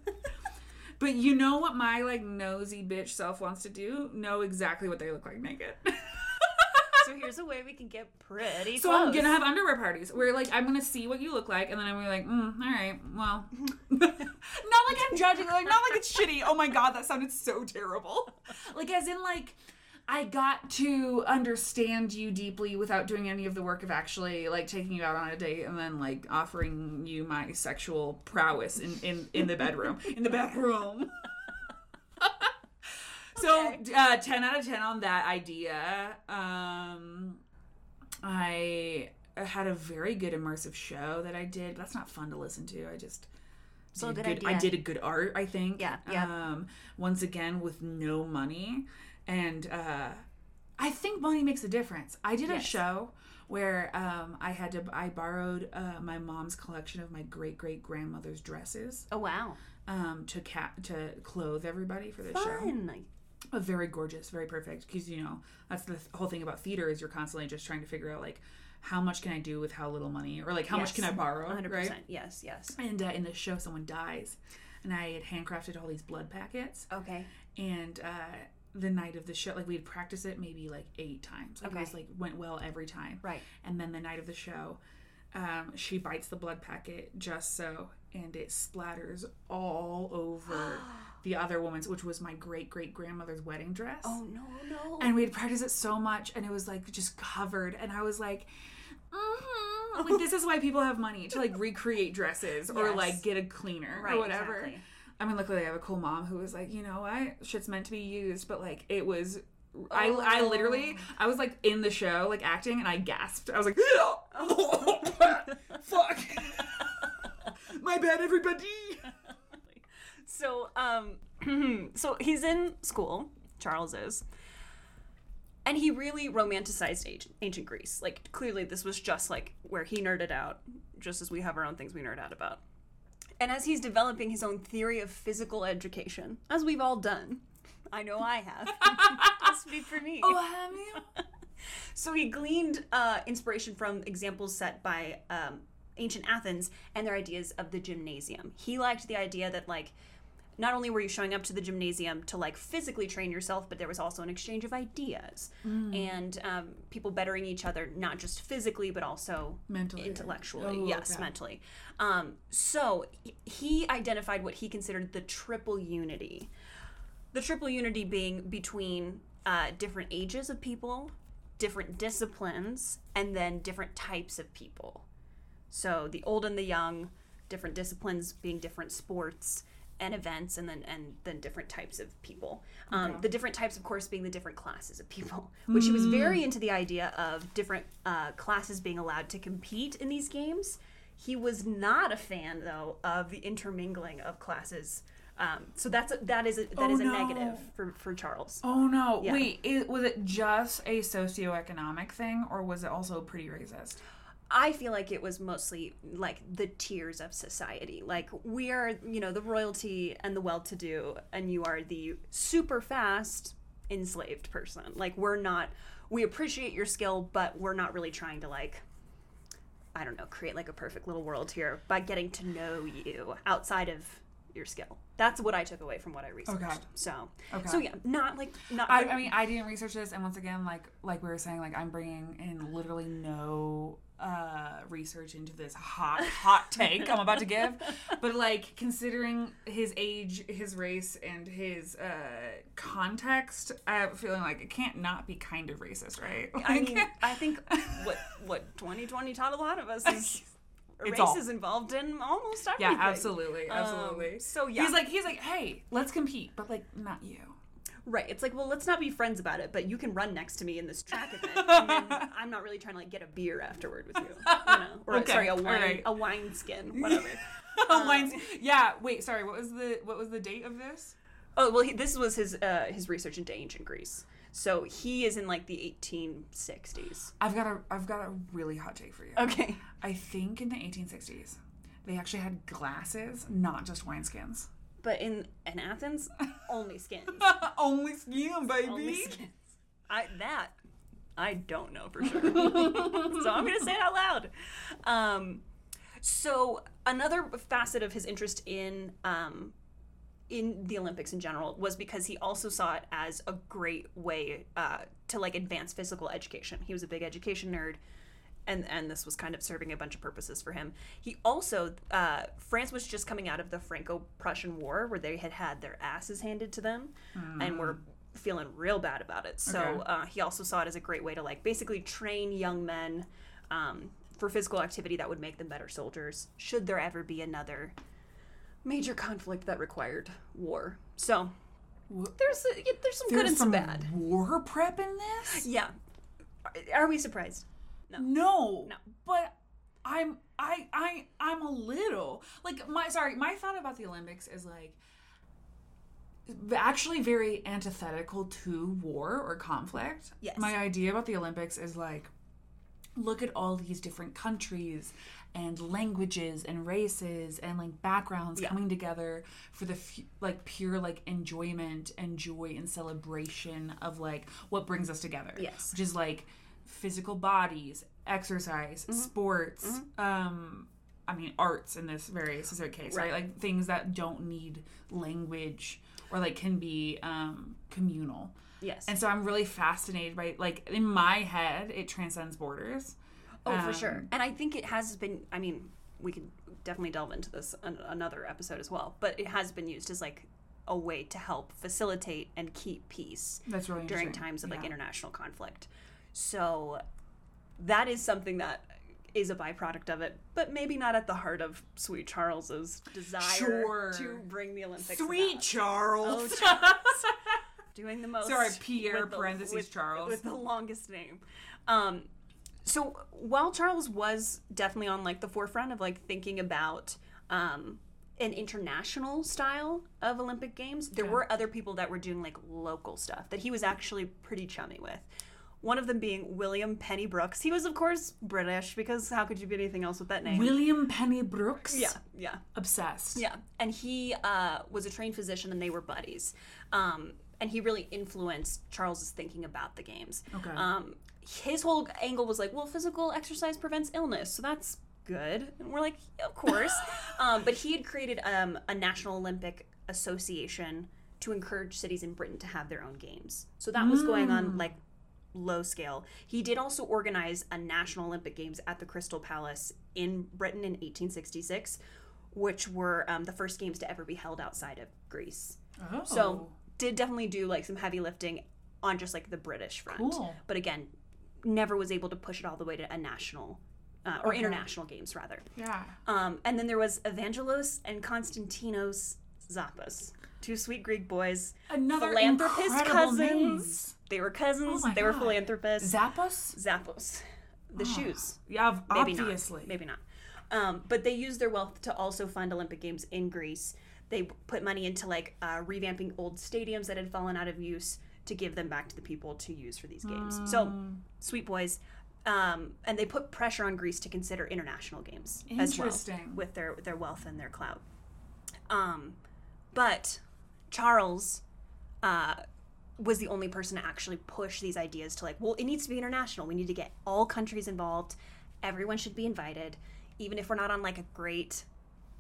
But you know what my like nosy bitch self wants to do? Know exactly what they look like naked. so here's a way we can get pretty so close. I'm gonna have underwear parties where like I'm gonna see what you look like, and then I'm gonna be like, mm, all right, well, not like I'm judging, like not like it's shitty. Oh my god, that sounded so terrible. Like as in like. I got to understand you deeply without doing any of the work of actually like taking you out on a date and then like offering you my sexual prowess in in, in the bedroom. in the bedroom. so uh, 10 out of 10 on that idea. Um I had a very good immersive show that I did. That's not fun to listen to. I just So did good good, I did a good art, I think. Yeah, yeah. Um, once again, with no money, and uh, I think money makes a difference. I did a show where um, I had to. I borrowed uh, my mom's collection of my great great grandmother's dresses Oh wow. um, to cat to clothe everybody for the show. Uh, very gorgeous, very perfect. Because you know that's the th- whole thing about theater is you're constantly just trying to figure out like how much can I do with how little money, or like how much can I borrow, 100%. right? Yes, yes. And uh, in the show, someone dies, and I had handcrafted all these blood packets. Okay. And uh, the night of the show, like we'd practice it maybe like eight times. Like it was like went well every time. Right. And then the night of the show, um, she bites the blood packet just so, and it splatters all over the other woman's, which was my great great grandmother's wedding dress. Oh no, no. And we'd practice it so much, and it was like just covered. And I was like, mm-hmm. like this is why people have money to like recreate dresses or Yes. like get a cleaner Right, or whatever. exactly. I mean, luckily I have a cool mom who was like, you know what, shit's meant to be used, but like it was. I, I literally I was like in the show like acting and I gasped I was like fuck my bad everybody So, um, so he's in school. Charles is, and he really romanticized ancient, ancient Greece. Like, clearly, this was just like where he nerded out, just as we have our own things we nerd out about. And as he's developing his own theory of physical education, as we've all done, I know I have. Speak for me. oh have you So he gleaned uh, inspiration from examples set by um, ancient Athens and their ideas of the gymnasium. He liked the idea that like not only were you showing up to the gymnasium to like physically train yourself, but there was also an exchange of ideas and um, people bettering each other, not just physically but also Mentally. intellectually. Oh, yes, okay. mentally. Um, so he- he identified what he considered the triple unity the triple unity being between uh, different ages of people, different disciplines, and then different types of people. So the old and the young, different disciplines being different sports and events, and then and then different types of people. Um, The different types, of course, being the different classes of people. Which he was very into the idea of different uh, classes being allowed to compete in these games. He was not a fan, though, of the intermingling of classes. Um, so that's a, that is a, that Oh, is a no. negative for, for Charles. Oh no! Yeah. Wait, it, was it just a socioeconomic thing, or was it also pretty racist? I feel like it was mostly like the tiers of society. Like we are, you know, the royalty and the well-to-do, and you are the super fast enslaved person. Like we're not. We appreciate your skill, but we're not really trying to like. I don't know, create like a perfect little world here by getting to know you outside of your skill. That's what I took away from what I researched. Okay. So, Okay. so yeah, not like not. I, I mean, I didn't research this, and once again, like like we were saying, like I'm bringing in literally no uh research into this hot hot take I'm about to give, but like considering his age, his race, and his uh context, I have a feeling like it can't not be kind of racist, right? I mean, I think what what 2020 taught a lot of us is It's race all- is involved in almost everything. yeah, absolutely, absolutely. Um, so yeah, He's like he's like, hey, let's compete, but like not you. Right. It's like, well, let's not be friends about it, but you can run next to me in this track event, and I'm not really trying to like get a beer afterward with you, you know, or Okay, sorry, a wine, alright. a wine skin, whatever. Oh, mine's yeah. Wait, sorry. What was the what was the date of this? oh well, he, this was his uh, his research into ancient Greece. So he is in like the 1860s. I've got a I've got a really hot take for you. Okay. I think in the 1860s, they actually had glasses, not just wineskins. But in in Athens, only skins. Only skin, baby. Only skins. I that I don't know for sure. so I'm gonna say it out loud. Um, so another facet of his interest in um, in the Olympics in general was because he also saw it as a great way uh, to like advance physical education. He was a big education nerd. And, and this was kind of serving a bunch of purposes for him. He also, uh, France was just coming out of the Franco Prussian War where they had had their asses handed to them and were feeling real bad about it. So Okay. uh, he also saw it as a great way to like basically train young men um, for physical activity that would make them better soldiers. Should there ever be another major conflict that required war? So there's a, there's some good and some some bad. war prep in this. Yeah. Are- Are we surprised? No. No. But I'm I I I'm a little like my sorry, my thought about the Olympics is like actually very antithetical to war or conflict. Yes. My idea about the Olympics is like look at all these different countries and languages and races and like backgrounds Yeah. coming together for the f- like pure like enjoyment and joy and celebration of like what brings us together Yes. which is like physical bodies exercise Mm-hmm. sports um i mean arts in this very specific case right, Right. like things that don't need language or like can be um communal Yes. and so i'm really fascinated by like in my head it transcends borders Oh, for Um, sure. And I think it has been. I mean, we could definitely delve into this an- another episode as well. But it has been used as like a way to help facilitate and keep peace that's really during times of like international conflict. So that is something that is a byproduct of it, but maybe not at the heart of Sweet Charles's desire Sure. to bring the Olympics. sweet about. charles doing the most. Sorry, Pierre, the- parentheses, with- Charles. with the longest name. Um, so while Charles was definitely on like the forefront of like thinking about um, an international style of Olympic Games, there Okay. were other people that were doing like local stuff that he was actually pretty chummy with. One of them being William Penny Brooks. He was, of course, British because how could you be anything else with that name? william penny brooks yeah, yeah. obsessed Yeah, and he uh, was a trained physician, and they were buddies. Um, and he really influenced Charles's thinking about the games. Okay. Um, his whole angle was like, well, physical exercise prevents illness, so that's good. And we're like, of course. um, but he had created um, a National Olympic Association to encourage cities in Britain to have their own games. So that was going on like low scale. He did also organize a National Olympic Games at the Crystal Palace in Britain in 1866, which were um, the first games to ever be held outside of Greece. oh So did definitely do like some heavy lifting on just like the British front. Cool. But again, never was able to push it all the way to a national uh, or Okay. international games rather. yeah Um, and then there was Evangelos and Konstantinos Zappas, two sweet Greek boys, another philanthropist cousins. names. They were cousins. Oh they were philanthropists. zappos Zappos, the shoes. yeah Maybe obviously not. Maybe not. Um, but they used their wealth to also fund Olympic Games in Greece. They put money into like uh, revamping old stadiums that had fallen out of use to give them back to the people to use for these games. So, Mm. sweet boys. Um, and they put pressure on Greece to consider international games as well with their their wealth and their clout. Um, but Charles uh, was the only person to actually push these ideas to like, well, it needs to be international. We need to get all countries involved. Everyone should be invited, even if we're not on like a great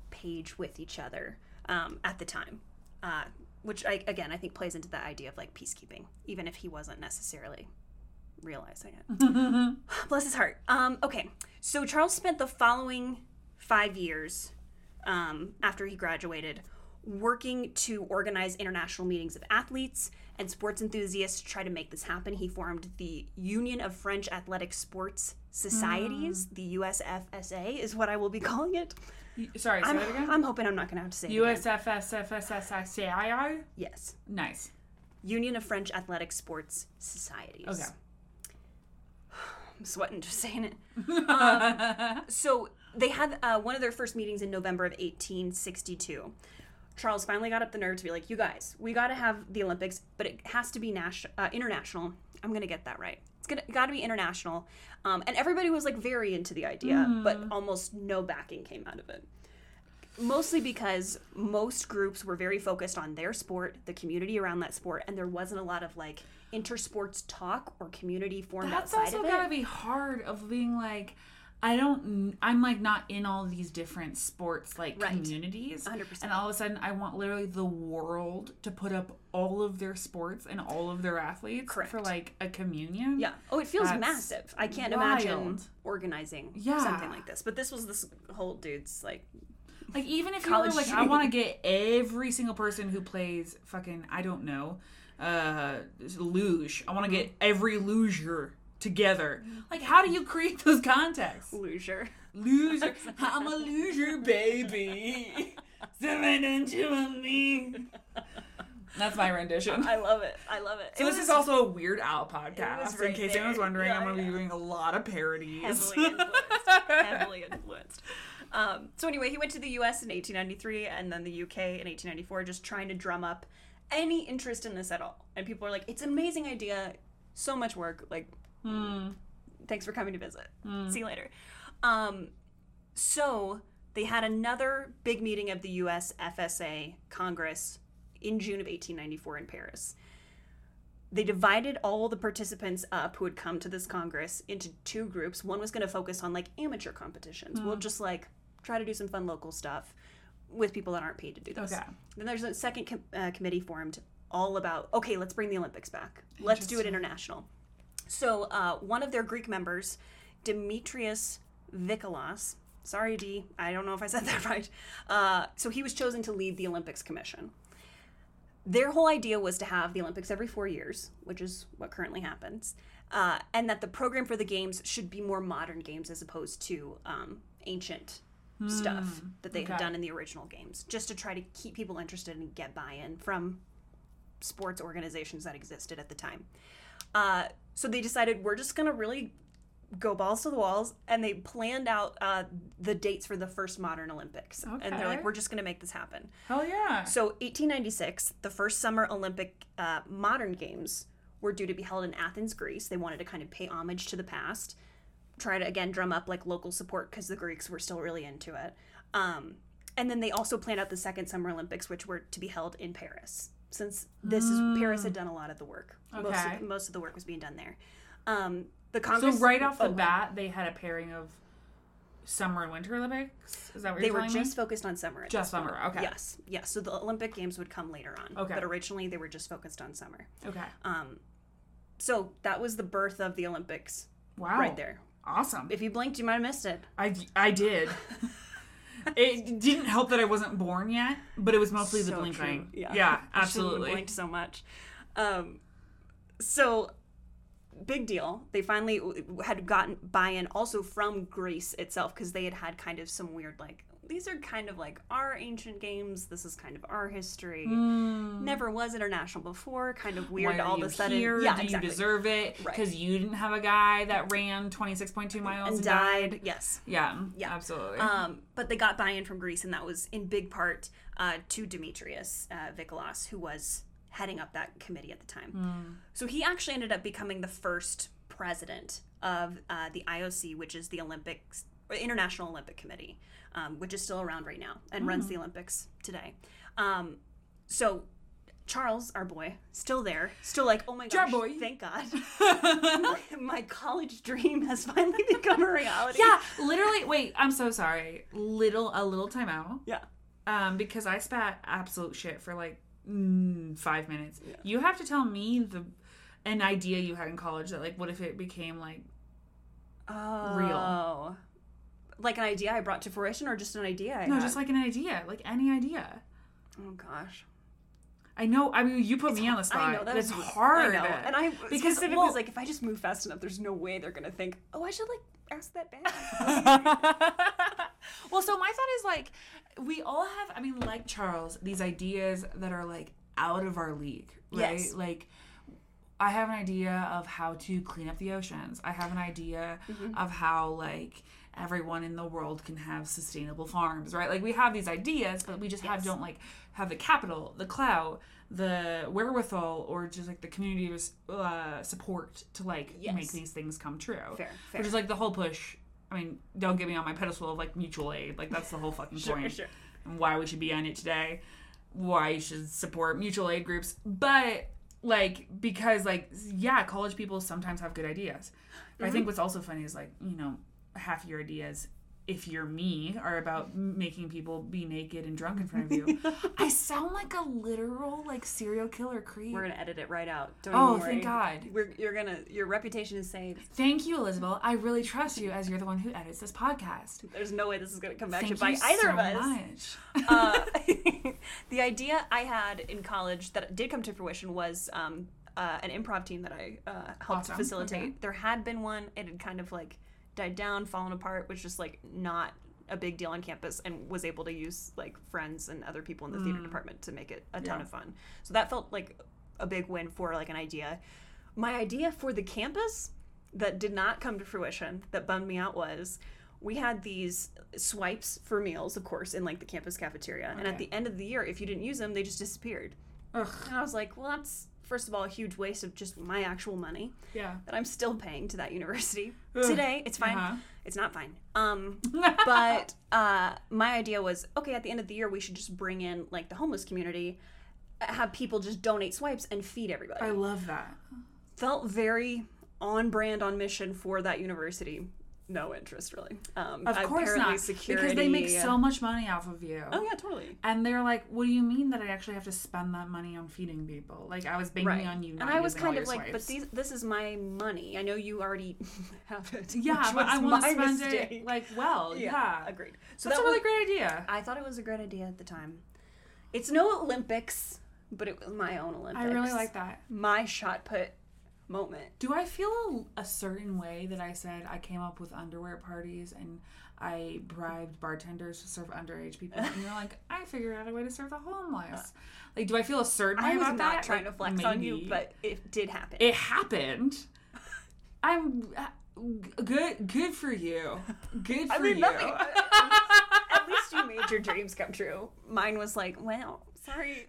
page with each other um, at the time. Uh, which I, again, I think plays into the idea of like peacekeeping, even if he wasn't necessarily realizing it. Bless his heart. Um, okay, so Charles spent the following five years um, after he graduated working to organize international meetings of athletes and sports enthusiasts to try to make this happen. He formed the Union of French Athletic Sports Societies, the USFSA is what I will be calling it. sorry say I'm, that again I'm hoping I'm not going to have to say it again. USFSFSSCII Yes. nice Union of French Athletic Sports Societies. okay I'm sweating just saying it. Um, so they had uh, one of their first meetings in November of 1862. Charles finally got up the nerve to be like, "You guys, we got to have the Olympics, but it has to be national, uh, international. I'm gonna get that right. It's gonna got to be international." Um, and everybody was like very into the idea, but almost no backing came out of it. Mostly because most groups were very focused on their sport, the community around that sport, and there wasn't a lot of like intersports talk or community formed That's outside of it. That's also gotta be hard of being like, I don't, I'm like not in all these different sports like Right. communities. 100%. And all of a sudden, I want literally the world to put up all of their sports and all of their athletes Correct. for like a communion. Yeah. Oh, it feels That's massive. I can't imagine organizing Yeah. something like this. But this was this whole dude's like Like even if you College were like, I want to get every single person who plays fucking, I don't know, uh luge. I want to get every luger together. Like, how do you create those contexts? Loser. Loser, I'm a loser, baby. Seven into me. That's my rendition. I love it. I love it. So It this was is also a Weird Al podcast. was In right case anyone's there. wondering, I'm going to be doing a lot of parodies. heavily influenced. heavily influenced. Um, so anyway, he went to the U.S. in 1893 and then the U.K. in 1894, just trying to drum up any interest in this at all. And people are like, "It's an amazing idea, so much work. Like, Hmm. thanks for coming to visit. See you later." Um, so they had another big meeting of the U.S. FSA Congress in June of 1894 in Paris. They divided all the participants up who had come to this Congress into two groups. One was going to focus on like amateur competitions. We'll just like try to do some fun local stuff with people that aren't paid to do this. Okay. Then there's a second com- uh, committee formed all about okay, let's bring the Olympics back. Let's do it international. So uh, one of their Greek members, Demetrius Vikalas, sorry D, I don't know if I said that right. Uh, so he was chosen to lead the Olympics Commission. Their whole idea was to have the Olympics every four years, which is what currently happens, uh, and that the program for the games should be more modern games as opposed to um, ancient stuff that they had done in the original games, just to try to keep people interested and get buy-in from sports organizations that existed at the time. Uh, so they decided we're just gonna really go balls to the walls, and they planned out uh, the dates for the first modern Olympics. okay. And they're like, we're just gonna make this happen. Hell yeah. So 1896, the first Summer Olympic uh, modern games were due to be held in Athens, Greece. They wanted to kind of pay homage to the past, try to again drum up like local support because the Greeks were still really into it. Um, and then they also planned out the second Summer Olympics, which were to be held in Paris, since this is Paris had done a lot of the work. Most, of, most of the work was being done there. Um, the so right off the oh, bat, they had a pairing of summer and winter Olympics. Is that what They you're saying? They were just me? focused on summer. Just point. summer, okay. Yes, yes. So the Olympic Games would come later on. Okay. But originally they were just focused on summer. Okay. Um, so that was the birth of the Olympics Wow. right there. Awesome. If you blinked, you might have missed it. I, I did. it didn't help that I wasn't born yet, but it was mostly the blinking. Yeah, Yeah, absolutely. blinked so much. Um, so big deal. They finally had gotten buy-in also from Greece itself because they had had kind of some weird like these are kind of like our ancient games. This is kind of our history. Never was international before. Kind of weird. All you of a sudden, here? yeah, Do exactly. you deserve it? Right. Because you didn't have a guy that ran 26.2 miles and and, died. Yes. Yeah, Yeah. absolutely. Um, but they got buy-in from Greece, and that was in big part uh, to Demetrius uh, who was heading up that committee at the time. So he actually ended up becoming the first president of uh, the IOC, which is the Olympics or International Olympic Committee, um, which is still around right now and runs the Olympics today. Um, so Charles, our boy, still there, still like, oh my gosh, boy. thank God, my, my college dream has finally become a reality. yeah, literally. Wait, I'm so sorry. Little a little timeout. yeah. Um, because I spat absolute shit for like mm, five minutes. Yeah. You have to tell me the an idea you had in college that like, what if it became like Oh. Like an idea I brought to fruition or just an idea I no, had? just like an idea, like any idea. Oh gosh. I know. I mean, you put me on the spot. I know that it's hard. I know. And I because specifically well, was like if I just move fast enough there's no way they're going to think, "Oh, I should like ask that back." well, so my thought is like, we all have. I mean, like Charles, these ideas that are like out of our league, right? Yes. Like, I have an idea of how to clean up the oceans. I have an idea Mm-hmm. of how like everyone in the world can have sustainable farms, right? Like we have these ideas, but we just have don't like have the capital, the clout, the wherewithal, or just like the community uh, support to like Yes. make these things come true. Fair, fair. Which is like the whole push. I mean, don't get me on my pedestal of like mutual aid. Like that's the whole fucking point. sure. And why we should be on it today. Why you should support mutual aid groups. But like because like yeah, college people sometimes have good ideas. But I Mm-hmm. think what's also funny is like, you know, half your ideas if you're me are about making people be naked and drunk in front of you. I sound like a literal like serial killer creep. We're gonna edit it right out. Don't Oh, worry. thank God. We're, you're gonna your reputation is saved. Thank you, Elizabeth. I really trust you as you're the one who edits this podcast. There's no way this is gonna come back Thank to bite either so of us. uh, the idea I had in college that did come to fruition was um, uh, an improv team that I uh, helped Awesome. facilitate. Okay. There had been one; it had kind of like died down, fallen apart, was just like not a big deal on campus, and was able to use like friends and other people in the theater mm. department to make it a ton Yeah. of fun. So that felt like a big win for like an idea. My idea for the campus that did not come to fruition that bummed me out was we had these swipes for meals of course in like the campus cafeteria and at the end of the year if you didn't use them they just disappeared Ugh. and i was like well that's first of all a huge waste of just my actual money Yeah. that i'm still paying to that university Ugh. today it's fine Uh-huh. it's not fine um but uh my idea was okay at the end of the year we should just bring in like the homeless community have people just donate swipes and feed everybody I love that. felt very on brand on mission for that university no interest really um Of course not. security Because they make so much money off of you. oh yeah totally And they're like, "What do you mean that I actually have to spend that money on feeding people? Like I was banking right on you." and i was kind of like but these this is my money i know you already have it Yeah, but I want to spend mistake. it like well. Yeah, agreed so that's that a really was, great idea. i thought it was a great idea at the time it's no olympics but it was my own olympics I really like that. my shot put moment Do I feel a, a certain way that I said I came up with underwear parties and I bribed bartenders to serve underage people? And you're like, I figured out a way to serve the homeless. Like, do I feel a certain way i was about not trying to flex on you but it did happen it happened. I'm uh, good. Good for you. Good for I mean, you. nothing. At least you made your dreams come true. Mine was like, well, sorry.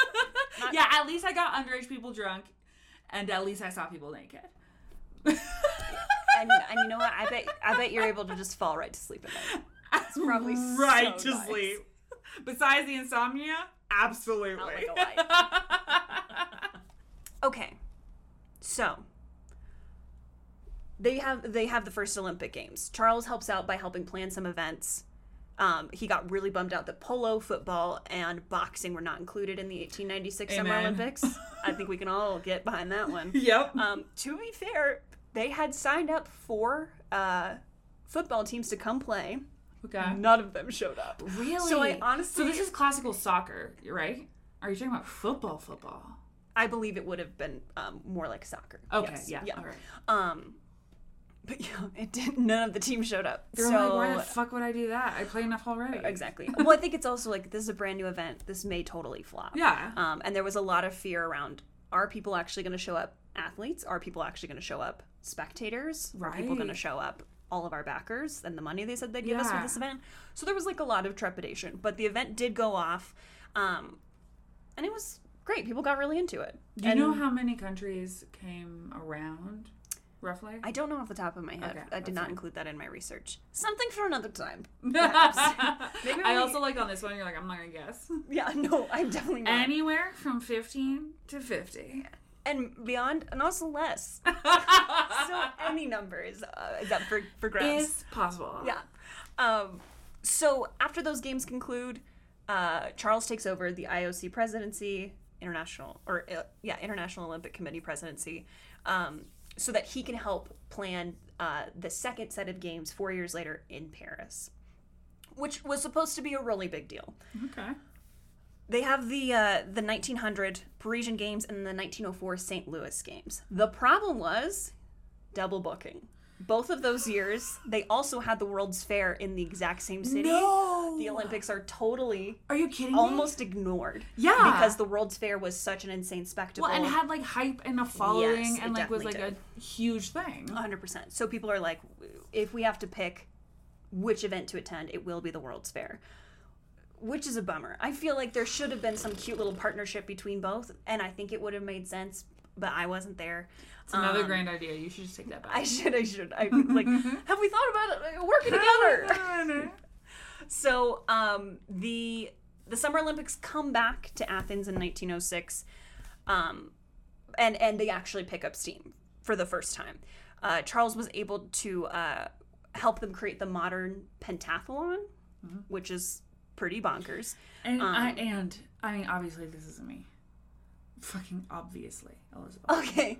Not- yeah, at least I got underage people drunk, and at least I saw people naked. And, and you know what? I bet I bet you're able to just fall right to sleep at night. That's probably right so to nice. sleep. Besides the insomnia, absolutely. Not like Okay, so they have they have the first Olympic Games. Charles helps out by helping plan some events. Um, he got really bummed out that polo, football, and boxing were not included in the 1896 Summer Olympics. I think we can all get behind that one. yep. Um, to be fair, they had signed up for uh, football teams to come play. okay. None of them showed up. Really? So I honestly, So this is classical soccer, right? Are you talking about football? Football. I believe it would have been um, more like soccer. Okay. Yes, Yeah. yeah. All right. Um, but yeah, it did. None of the teams showed up. You're so like, why the fuck would I do that? I play enough already. exactly. well, I think it's also like this is a brand new event. This may totally flop. Yeah. Um, and there was a lot of fear around: Are people actually going to show up? Athletes? Are people actually going to show up? Spectators? Are people going to show up? All of our backers and the money they said they'd give us for this event. So there was like a lot of trepidation, but the event did go off, um, and it was great. People got really into it. Do you And know how many countries came around, roughly? I don't know off the top of my head. Okay, I did not fine. include that in my research. Something for another time. Maybe I also like on this one. You're like, I'm not gonna guess. Yeah, no, I'm definitely not. Anywhere from 15 to 50. and beyond, and also less. so any number is uh, is up for for grabs. Is possible. yeah. Um, so after those games conclude, uh, Charles takes over the IOC presidency, international or uh, yeah, International Olympic Committee presidency, um, so that he can help plan uh, the second set of games four years later in Paris, which was supposed to be a really big deal. Okay. They have the uh, the 1900 Parisian Games and the 1904 St. Louis Games. The problem was double booking. Both of those years, they also had the World's Fair in the exact same city. No. The Olympics are totally Are you kidding almost ignored. Yeah. Because the World's Fair was such an insane spectacle. Well, and had like hype and a following, Yes, and it like was like definitely a huge thing. 100%. So people are like, if we have to pick which event to attend, it will be the World's Fair. Which is a bummer. I feel like there should have been some cute little partnership between both, and I think it would have made sense, but I wasn't there. It's another Um, grand idea. You should just take that back. I should, I should. I like, have we thought about it working together? So um, the the Summer Olympics come back to Athens in 1906, um, and and they actually pick up steam for the first time. Uh, Charles was able to uh, helped them create the modern pentathlon, Mm-hmm. which is pretty bonkers. And I Um, and I mean, obviously, this isn't me. Fucking obviously, Elizabeth. Okay.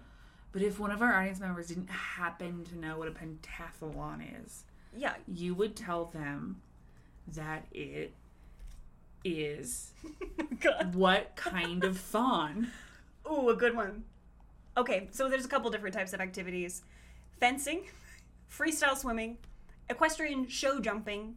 But if one of our audience members didn't happen to know what a pentathlon is, Yeah. you would tell them that it is what kind of thon? Ooh, a good one. Okay, so there's a couple different types of activities fencing, freestyle swimming, equestrian show jumping,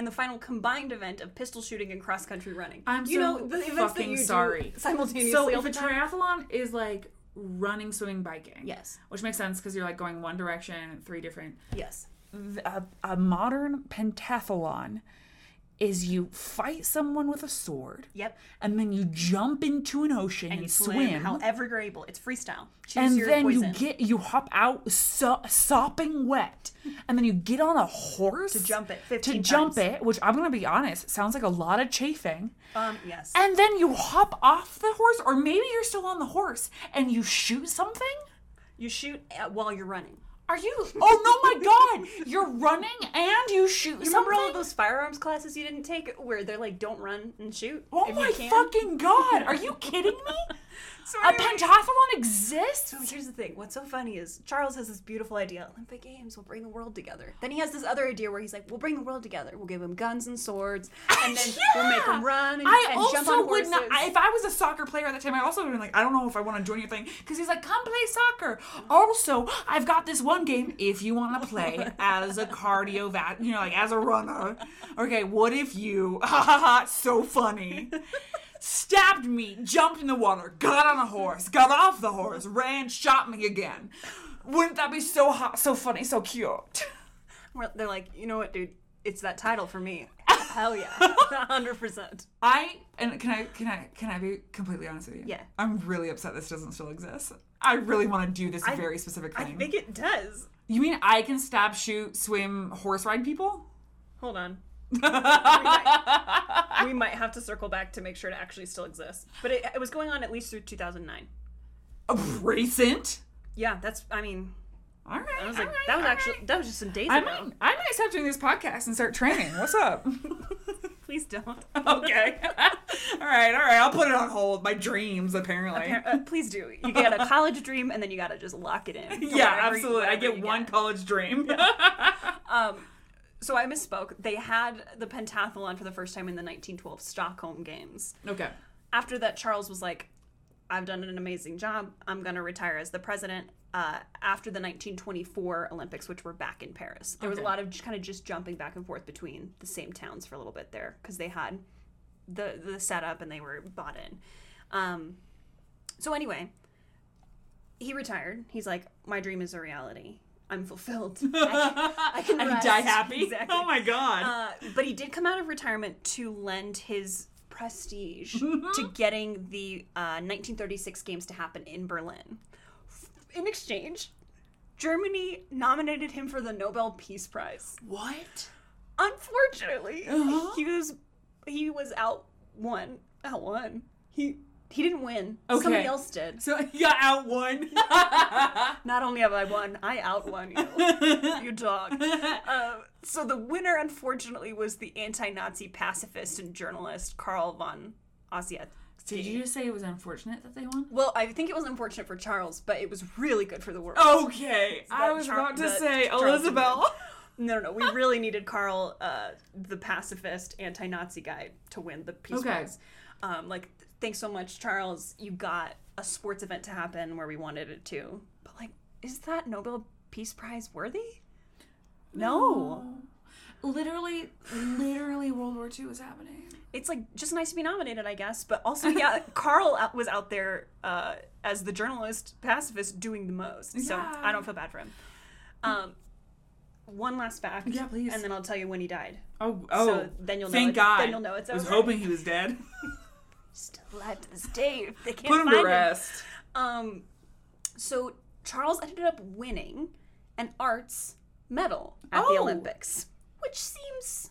and the final combined event of pistol shooting and cross country running. I'm you so know, the events that fucking you do sorry. simultaneously. So if the a triathlon is like running, swimming, biking, Yes. which makes sense because you're like going one direction, three different. Yes. A, a modern pentathlon is you fight someone with a sword, Yep. and then you jump into an ocean and, And you swim. swim, however you're able. It's freestyle. Choose and then poison. you get you hop out so, sopping wet, and then you get on a horse to jump it to 15 jump it, which I'm gonna be honest, sounds like a lot of chafing. Um, yes. And then you hop off the horse, or maybe you're still on the horse and you shoot something. you shoot while you're running. Are you? Oh no, my God! You're running and you shoot You something. remember all of those firearms classes you didn't take where they're like, don't run and shoot? Oh if my you can? fucking God! Are you kidding me? So A anyway- pentathlon exists? So here's the thing. What's so funny is Charles has this beautiful idea. Olympic Games will bring the world together. Then he has this other idea where he's like, "We'll bring the world together. We'll give him guns and swords, and then we'll make Yeah! them run and, I and also jump on would horses." not. If I was a soccer player at the time, I also would have been like, I don't know if I want to join your thing because he's like, come play soccer. Also, I've got this one game. If you want to play as a cardio, va- you know, like as a runner. Okay, what if you? Ha ha ha! So funny. Stabbed me, jumped in the water, got on a horse, got off the horse, ran, shot me again. Wouldn't that be so hot, so funny, so cute? They're like, you know what, dude? It's that title for me. Hell yeah, hundred percent. I and can I can I can I be completely honest with you? Yeah. I'm really upset this doesn't still exist. I really want to do this I- very specific I think it does. you mean I can stab, shoot, swim, horse ride people? Hold on. We, might, we might have to circle back to make sure it actually still exists. But it, it was going on at least through 2009. Uh, Recent? Yeah, that's. I mean, All right. I was like, right, that was actually right. that was just some days I ago. might, I might stop doing this podcast and start training. What's up? Please don't. okay. all right, all right. I'll put it on hold. My dreams, apparently. Uh, please do. You get a college dream, and then you gotta just lock it in. yeah, absolutely. I get one college dream. Um, so I misspoke. They had the pentathlon for the first time in the 1912 Stockholm Games. okay. After that, Charles was like, "I've done an amazing job. I'm gonna retire as the president." Uh, after the 1924 Olympics, which were back in Paris, there was a lot of just kind of just jumping back and forth between the same towns for a little bit there because they had the the setup and they were bought in. Um, so anyway, he retired. He's like, "My dream is a reality. I'm fulfilled. I, I can rest." die happy. Exactly. Oh my god. Uh, but he did come out of retirement to lend his prestige to getting the uh, 1936 games to happen in Berlin. In exchange, Germany nominated him for the Nobel Peace Prize. what? Unfortunately, Uh-huh. he was he was out one out one. He he didn't win. Okay. Somebody else did. So you got out one. Not only have I won, I outwon you. you dog. Uh, so the winner, unfortunately, was the anti-Nazi pacifist and journalist Carl von Ossietzky. Did you just say it was unfortunate that they won? Well, I think it was unfortunate for Charles, but it was really good for the world. Okay, I was Char- about to say Charles Elizabeth. No, no, no. We really needed Carl, uh, the pacifist anti-Nazi guy, to win the Peace Okay. Prize. Um, like, thanks so much, Charles. You got a sports event to happen where we wanted it to. But like, is that Nobel Peace Prize worthy? No. Literally, literally, World War II is happening. It's like just nice to be nominated, I guess. But also, yeah, Carl was out there uh, as the journalist pacifist doing the most. So Yeah. I don't feel bad for him. Um, one last fact. Yeah, please. And then I'll tell you when he died. Oh, oh! So then you'll know thank it- God. then you'll know it's I was hoping he was dead. Still alive to this day. They can't Put him find to rest. Um, so Charles ended up winning an arts medal at the Oh. Olympics, which seems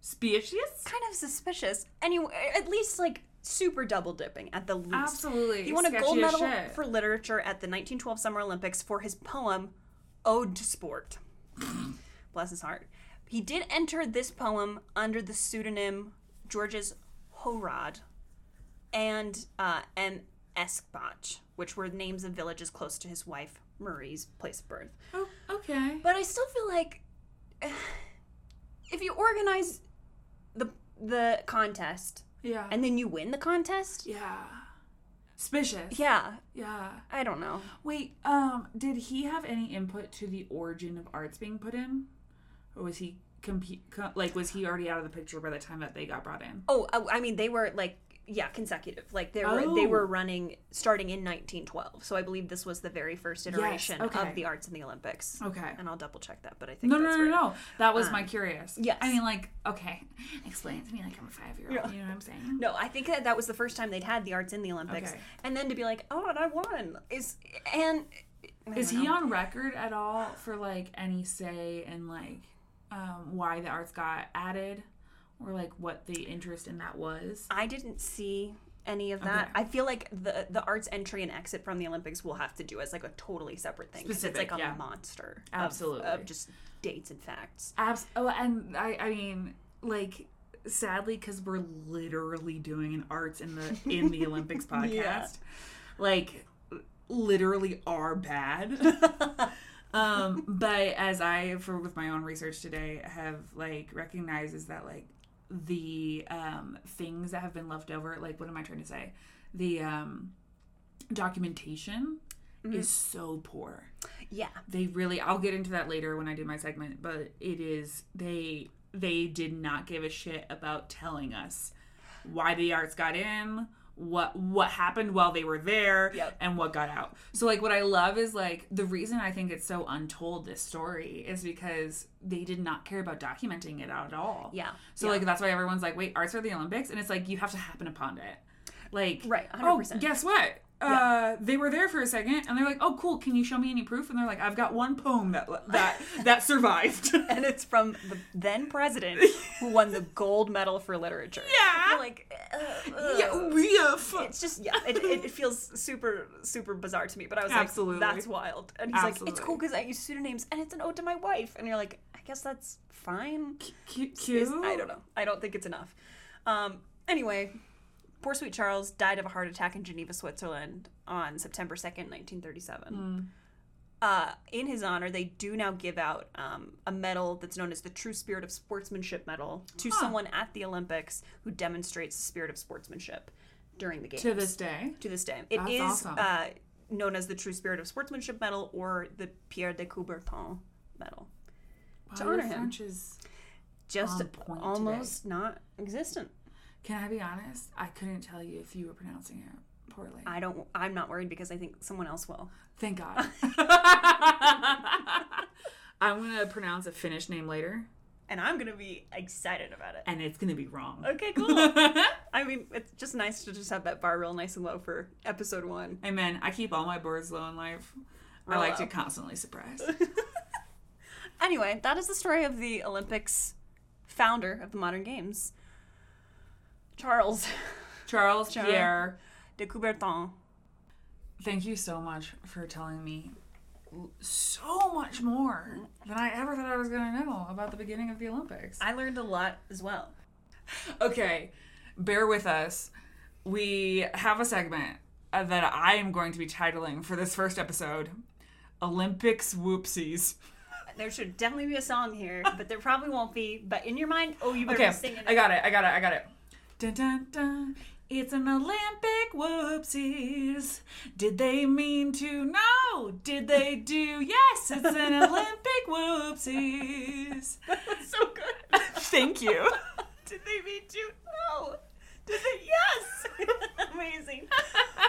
suspicious. kind of suspicious. Anyway, at least like super double dipping at the least. Absolutely. He won a gold medal shit. for literature at the 1912 Summer Olympics for his poem "Ode to Sport." Bless bless his heart. He did enter this poem under the pseudonym Georges Hohrod and uh, M. Eschbach, which were names of villages close to his wife Marie's place of birth. Oh, okay. But I still feel like if you organize the the contest Yeah. and then you win the contest, yeah. Suspicious. yeah, Yeah. I don't know. Wait, um, did he have any input to the origin of arts being put in? Or was he compete co- like was he already out of the picture by the time that they got brought in? Oh, I mean they were like yeah, consecutive. Like they were they Oh. were running starting in 1912. So I believe this was the very first iteration okay. of the arts in the Olympics. Okay. And I'll double check that, but I think No, no, no, right. no. That was my curious. yes. I mean, like, okay, explain to me like I'm a five year old. You know what I'm saying? No, I think that that was the first time they'd had the arts in the Olympics, Okay. and then to be like, "Oh, and I won," is and Is don't he know. on record at all for like any say in like um, why the arts got added, or like what the interest in that was? I didn't see any of that. Okay. I feel like the the arts entry and exit from the Olympics will have to do as like a totally separate thing 'cause it's Specific, like a yeah. monster of- Absolutely. of, just dates and facts. Abs- oh, and I, I mean, like, sadly, because we're literally doing an arts in the in the Olympics podcast, Yeah. like, literally are bad. um, but as I, for with my own research today, have like recognized is that like the um things that have been left over, like, what am I trying to say? The um documentation is so poor. Yeah, they really i'll get into that later when i do my segment but it is they they did not give a shit about telling us why the arts got in what what happened while they were there Yep. and what got out so like what i love is like the reason i think it's so untold this story is because they did not care about documenting it at all yeah. so yeah. like that's why everyone's like wait arts are the olympics and it's like you have to happen upon it like Right, oh 100%. guess what uh, they were there for a second, and they're like, "Oh, cool! Can you show me any proof?" And they're like, "I've got one poem that that that survived." and it's from the then president who won the gold medal for literature. Yeah. Like, uh, yeah, ugh. riff. it's just yeah, it, it, it feels super super bizarre to me. But I was Absolutely. like, that's wild. And he's like, it's cool because I use pseudonyms and it's an ode to my wife. And you're like, I guess that's fine. Cute. I don't know. I don't think it's enough. Um, anyway, poor sweet Charles died of a heart attack in Geneva, Switzerland on September 2nd, 1937. Uh, in his honor, they do now give out um, a medal that's known as the True Spirit of Sportsmanship Medal to Huh. someone at the Olympics who demonstrates the spirit of sportsmanship during the games. To this day, To this day. it That's is awesome. uh, known as the True Spirit of Sportsmanship Medal or the Pierre de Coubertin Medal. To Wow, your honor him. French is. Just almost not existent. Can I be honest? I couldn't tell you if you were pronouncing it poorly. I don't. I'm not worried because I think someone else will. Thank God. I'm gonna pronounce a Finnish name later, And I'm gonna be excited about it. and it's gonna be wrong. Okay, cool. I mean, it's just nice to just have that bar real nice and low for episode one. Amen. I keep all my birds low in life. I like to constantly surprise. Anyway, that is the story of the Olympics founder of the modern games, Charles Charles Char- Pierre, de Coubertin. thank you so much for telling me so much more than I ever thought I was going to know about the beginning of the Olympics. I learned a lot as well. Okay, bear with us. We have a segment that I am going to be titling for this first episode Olympics Whoopsies. There should definitely be a song here, but there probably won't be. But in your mind, oh, you better Okay, be singing. I got it. I got it. I got it. Dun, dun, dun. It's an Olympic whoopsies. Did they mean to? No. Did they do? Yes. It's an Olympic whoopsies. That was so good. Thank you. Did they mean to? No. Did they? Yes. Amazing.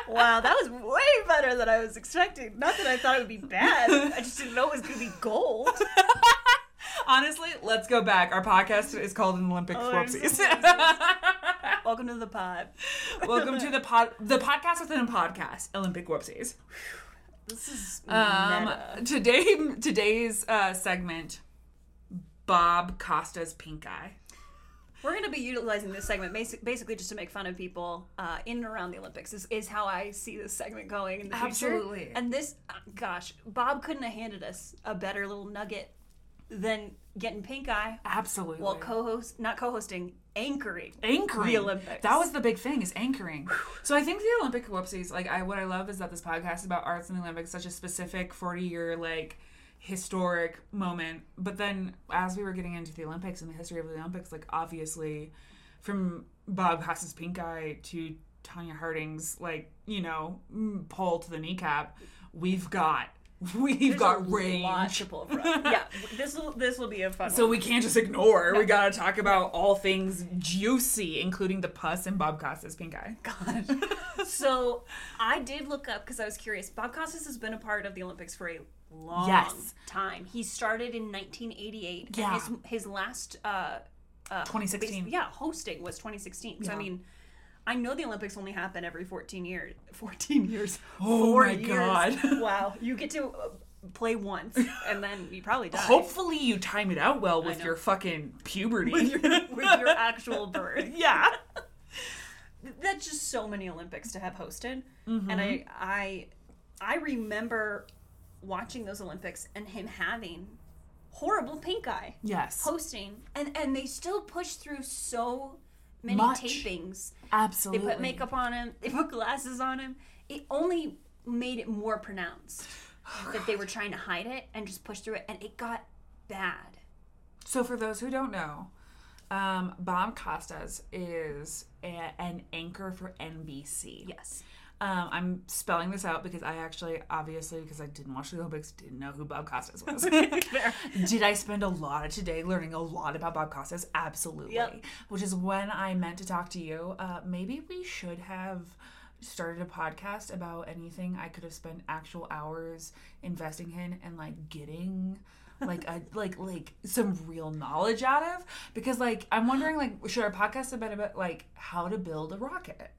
Wow, that was way better than I was expecting. Not that I thought it would be bad. I just didn't know it was going to be gold. Honestly, let's go back. Our podcast is called an Olympic Oh, whoopsies. Welcome to the pod. Welcome to the pod, the podcast within a podcast, Olympic whoopsies. This is Um, today, today's uh, segment, Bob Costas' pink eye. We're going to be utilizing this segment basically just to make fun of people uh, in and around the Olympics. Is, is how I see this segment going in the future. Absolutely. And this, uh, gosh, Bob couldn't have handed us a better little nugget then getting pink eye Absolutely. Well, co-host, not co-hosting, anchoring. anchoring The Olympics. That was the big thing is anchoring. so I think the Olympic whoopsies, like I what I love is that this podcast is about arts and the Olympics, such a specific forty year like historic moment. But then as we were getting into the Olympics and the history of the Olympics, like obviously from Bob Costas pink eye to Tonya Harding's like, you know, pole to the kneecap, we've got we've There's got range. lot to pull from. yeah, this will this will be a fun. So one. we can't just ignore. We gotta talk about all things juicy, including the pus and Bob Costas pink eye. God. so I did look up because I was curious. Bob Costas has been a part of the Olympics for a long Yes. time. He started in 1988. Yeah. And his, his last uh, uh, 2016. bas- yeah, hosting was 2016. So I mean, I know the Olympics only happen every 14 years. 14 years. Oh my years. God. wow. You get to uh, play once, and then you probably die. Hopefully you time it out well with your fucking puberty. with your, with your actual birth. yeah. that's just so many Olympics to have hosted. Mm-hmm. And I I I remember watching those Olympics and him having horrible pink eye Yes. hosting and and they still push through so many Much. tapings. They put makeup on him, they put glasses on him. It only made it more pronounced that they were trying to hide it and just push through it and it got bad. So for those who don't know, um, Bob Costas is a, an anchor for NBC. Yes. Um, I'm spelling this out because I actually, obviously, because I didn't watch the Olympics, didn't know who Bob Costas was. Did I spend a lot of today learning a lot about Bob Costas? Absolutely. Yep. Which is when I meant to talk to you. Uh, maybe we should have started a podcast about anything I could have spent actual hours investing in and like getting like a like like some real knowledge out of because like I'm wondering like should our podcast have been about like how to build a rocket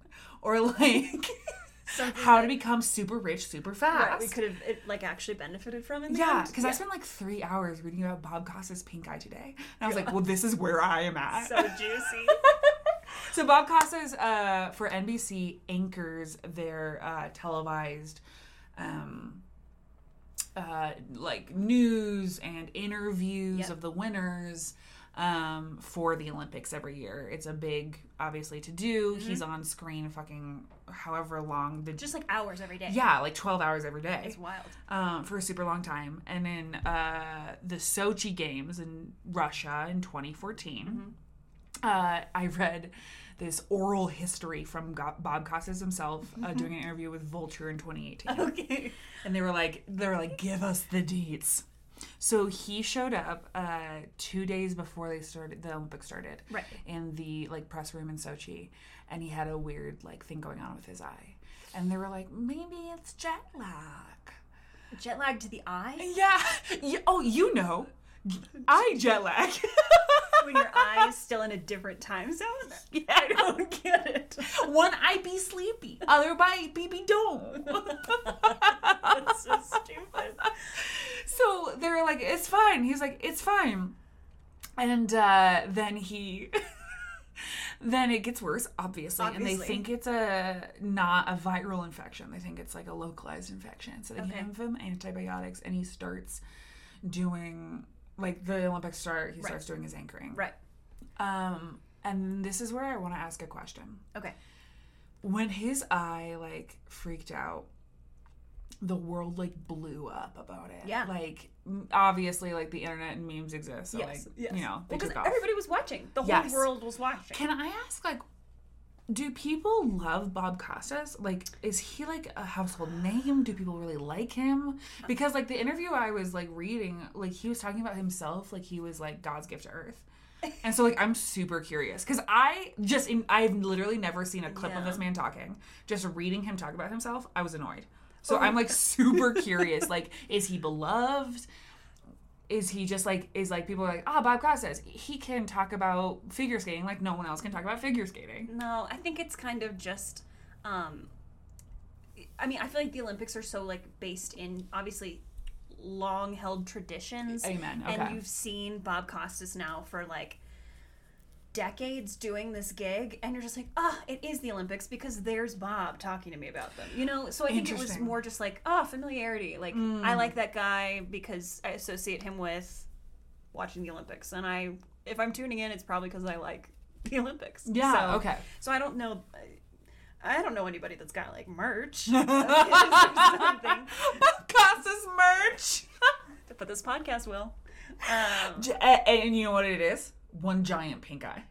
or like Something how to become super rich super fast Right, we could have it, like actually benefited from the yeah, because I spent like three hours reading about Bob Costas' pink eye today. And I was like, well, this is where I am at. so juicy. So Bob Costas uh, for NBC anchors their uh, televised um, uh, like news and interviews Yep. of the winners um, for the Olympics every year. It's a big, obviously, to do. Mm-hmm. He's on screen fucking however long the just like hours every day. yeah, like twelve hours every day It's wild. um, for a super long time. And then uh, the Sochi Games in Russia in 2014, uh, I read this oral history from Go- Bob Costas himself uh, doing an interview with Vulture in 2018. Okay. and they were like, they were like, give us the deets. So he showed up uh, two days before they started, the Olympics started, Right. in the like press room in Sochi, and he had a weird like thing going on with his eye, and they were like, maybe it's jet lag. Jet lag to the eye? Yeah. yeah. Oh, you know, I jet lag. when your eye is still in a different time zone? yeah. I don't get it. One eye be sleepy, other eye be be don't. That's so stupid. so they're like, "It's fine." He's like, "It's fine," and uh, then he. Then it gets worse, obviously, and they think it's a not a viral infection. They think it's like a localized infection. So they Okay. give him antibiotics, and he starts doing like the Olympics start. He Right. starts doing his anchoring. Right. Um, and this is where I want to ask a question. Okay. When his eye like freaked out, the world like blew up about it. Yeah. Like obviously, like the internet and memes exist. So yes. like yes. you know because everybody was watching. The whole Yes. world was watching. Can I ask like? Do people love Bob Costas? Like, is he like a household name? Do people really like him? Because like the interview I was like reading, like he was talking about himself, like he was like God's gift to Earth. And so like I'm super curious because I just I've literally never seen a clip of this man talking. Just reading him talk about himself, I was annoyed. So I'm like super curious. Like, is he beloved? Is he just like is like people are like ah Bob Costas he can talk about figure skating like no one else can talk about figure skating. No, I think it's kind of just um I mean, I feel like the Olympics are so like based in obviously long held traditions. Amen. Okay. And you've seen Bob Costas now for like decades doing this gig and you're just like, "Ah, it is the Olympics because there's Bob talking to me about them." You know, so I think it was Mm. more just like, "Oh, familiarity. Like I like that guy because I associate him with watching the Olympics, and I if I'm tuning in, it's probably because I like the Olympics. Yeah, So- okay. So I don't know. I don't know anybody that's got like merch. Costas merch. but this podcast will. Um, and you know what it is? One giant pink eye.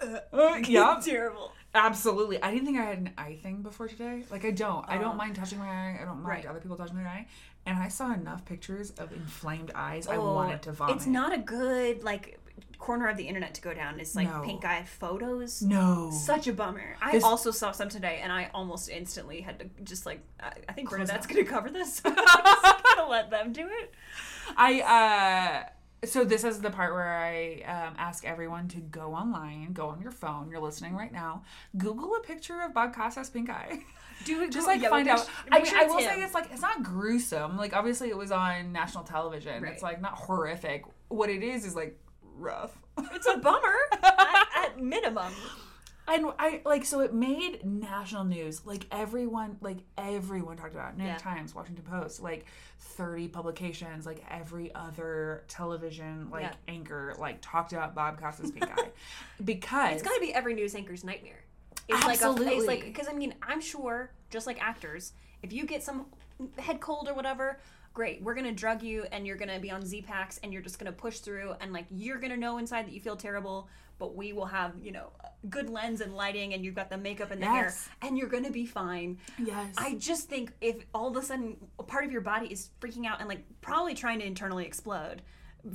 Uh, yeah, terrible. absolutely. I didn't think I had an eye thing before today. Like I don't. I Oh. don't mind touching my eye. I don't mind Right. other people touching my eye. And I saw enough pictures of inflamed eyes. I Oh, wanted to vomit. It's not a good like corner of the internet to go down. Is like No. pink eye photos. No. Such a bummer. I This- also saw some today, and I almost instantly had to just like. I, I think Bernadette's going to cover this. I'm just gonna let them do it. I uh so this is the part where I um, ask everyone to go online, go on your phone. You're listening right now. Google a picture of Bob Costas pink eye. Do it. Just like find out. I mean, sure I will him. say it's like it's not gruesome. Like obviously it was on national television. Right. It's like not horrific. What it is is like rough. It's a bummer at, at minimum. And I like so it made national news. Like everyone, like everyone talked about it. New York Yeah. Times, Washington Post, like thirty publications, like every other television like Yeah. anchor like talked about Bob Costas pink eye because It's got to be every news anchor's nightmare. It's like a, Absolutely. it's like because I mean I'm sure just like actors, if you get some head cold or whatever, great, we're gonna drug you and you're gonna be on Z packs and you're just gonna push through and like you're gonna know inside that you feel terrible, but we will have you know good lens and lighting and you've got the makeup and the hair and you're gonna be fine. yes, I just think if all of a sudden a part of your body is freaking out and like probably trying to internally explode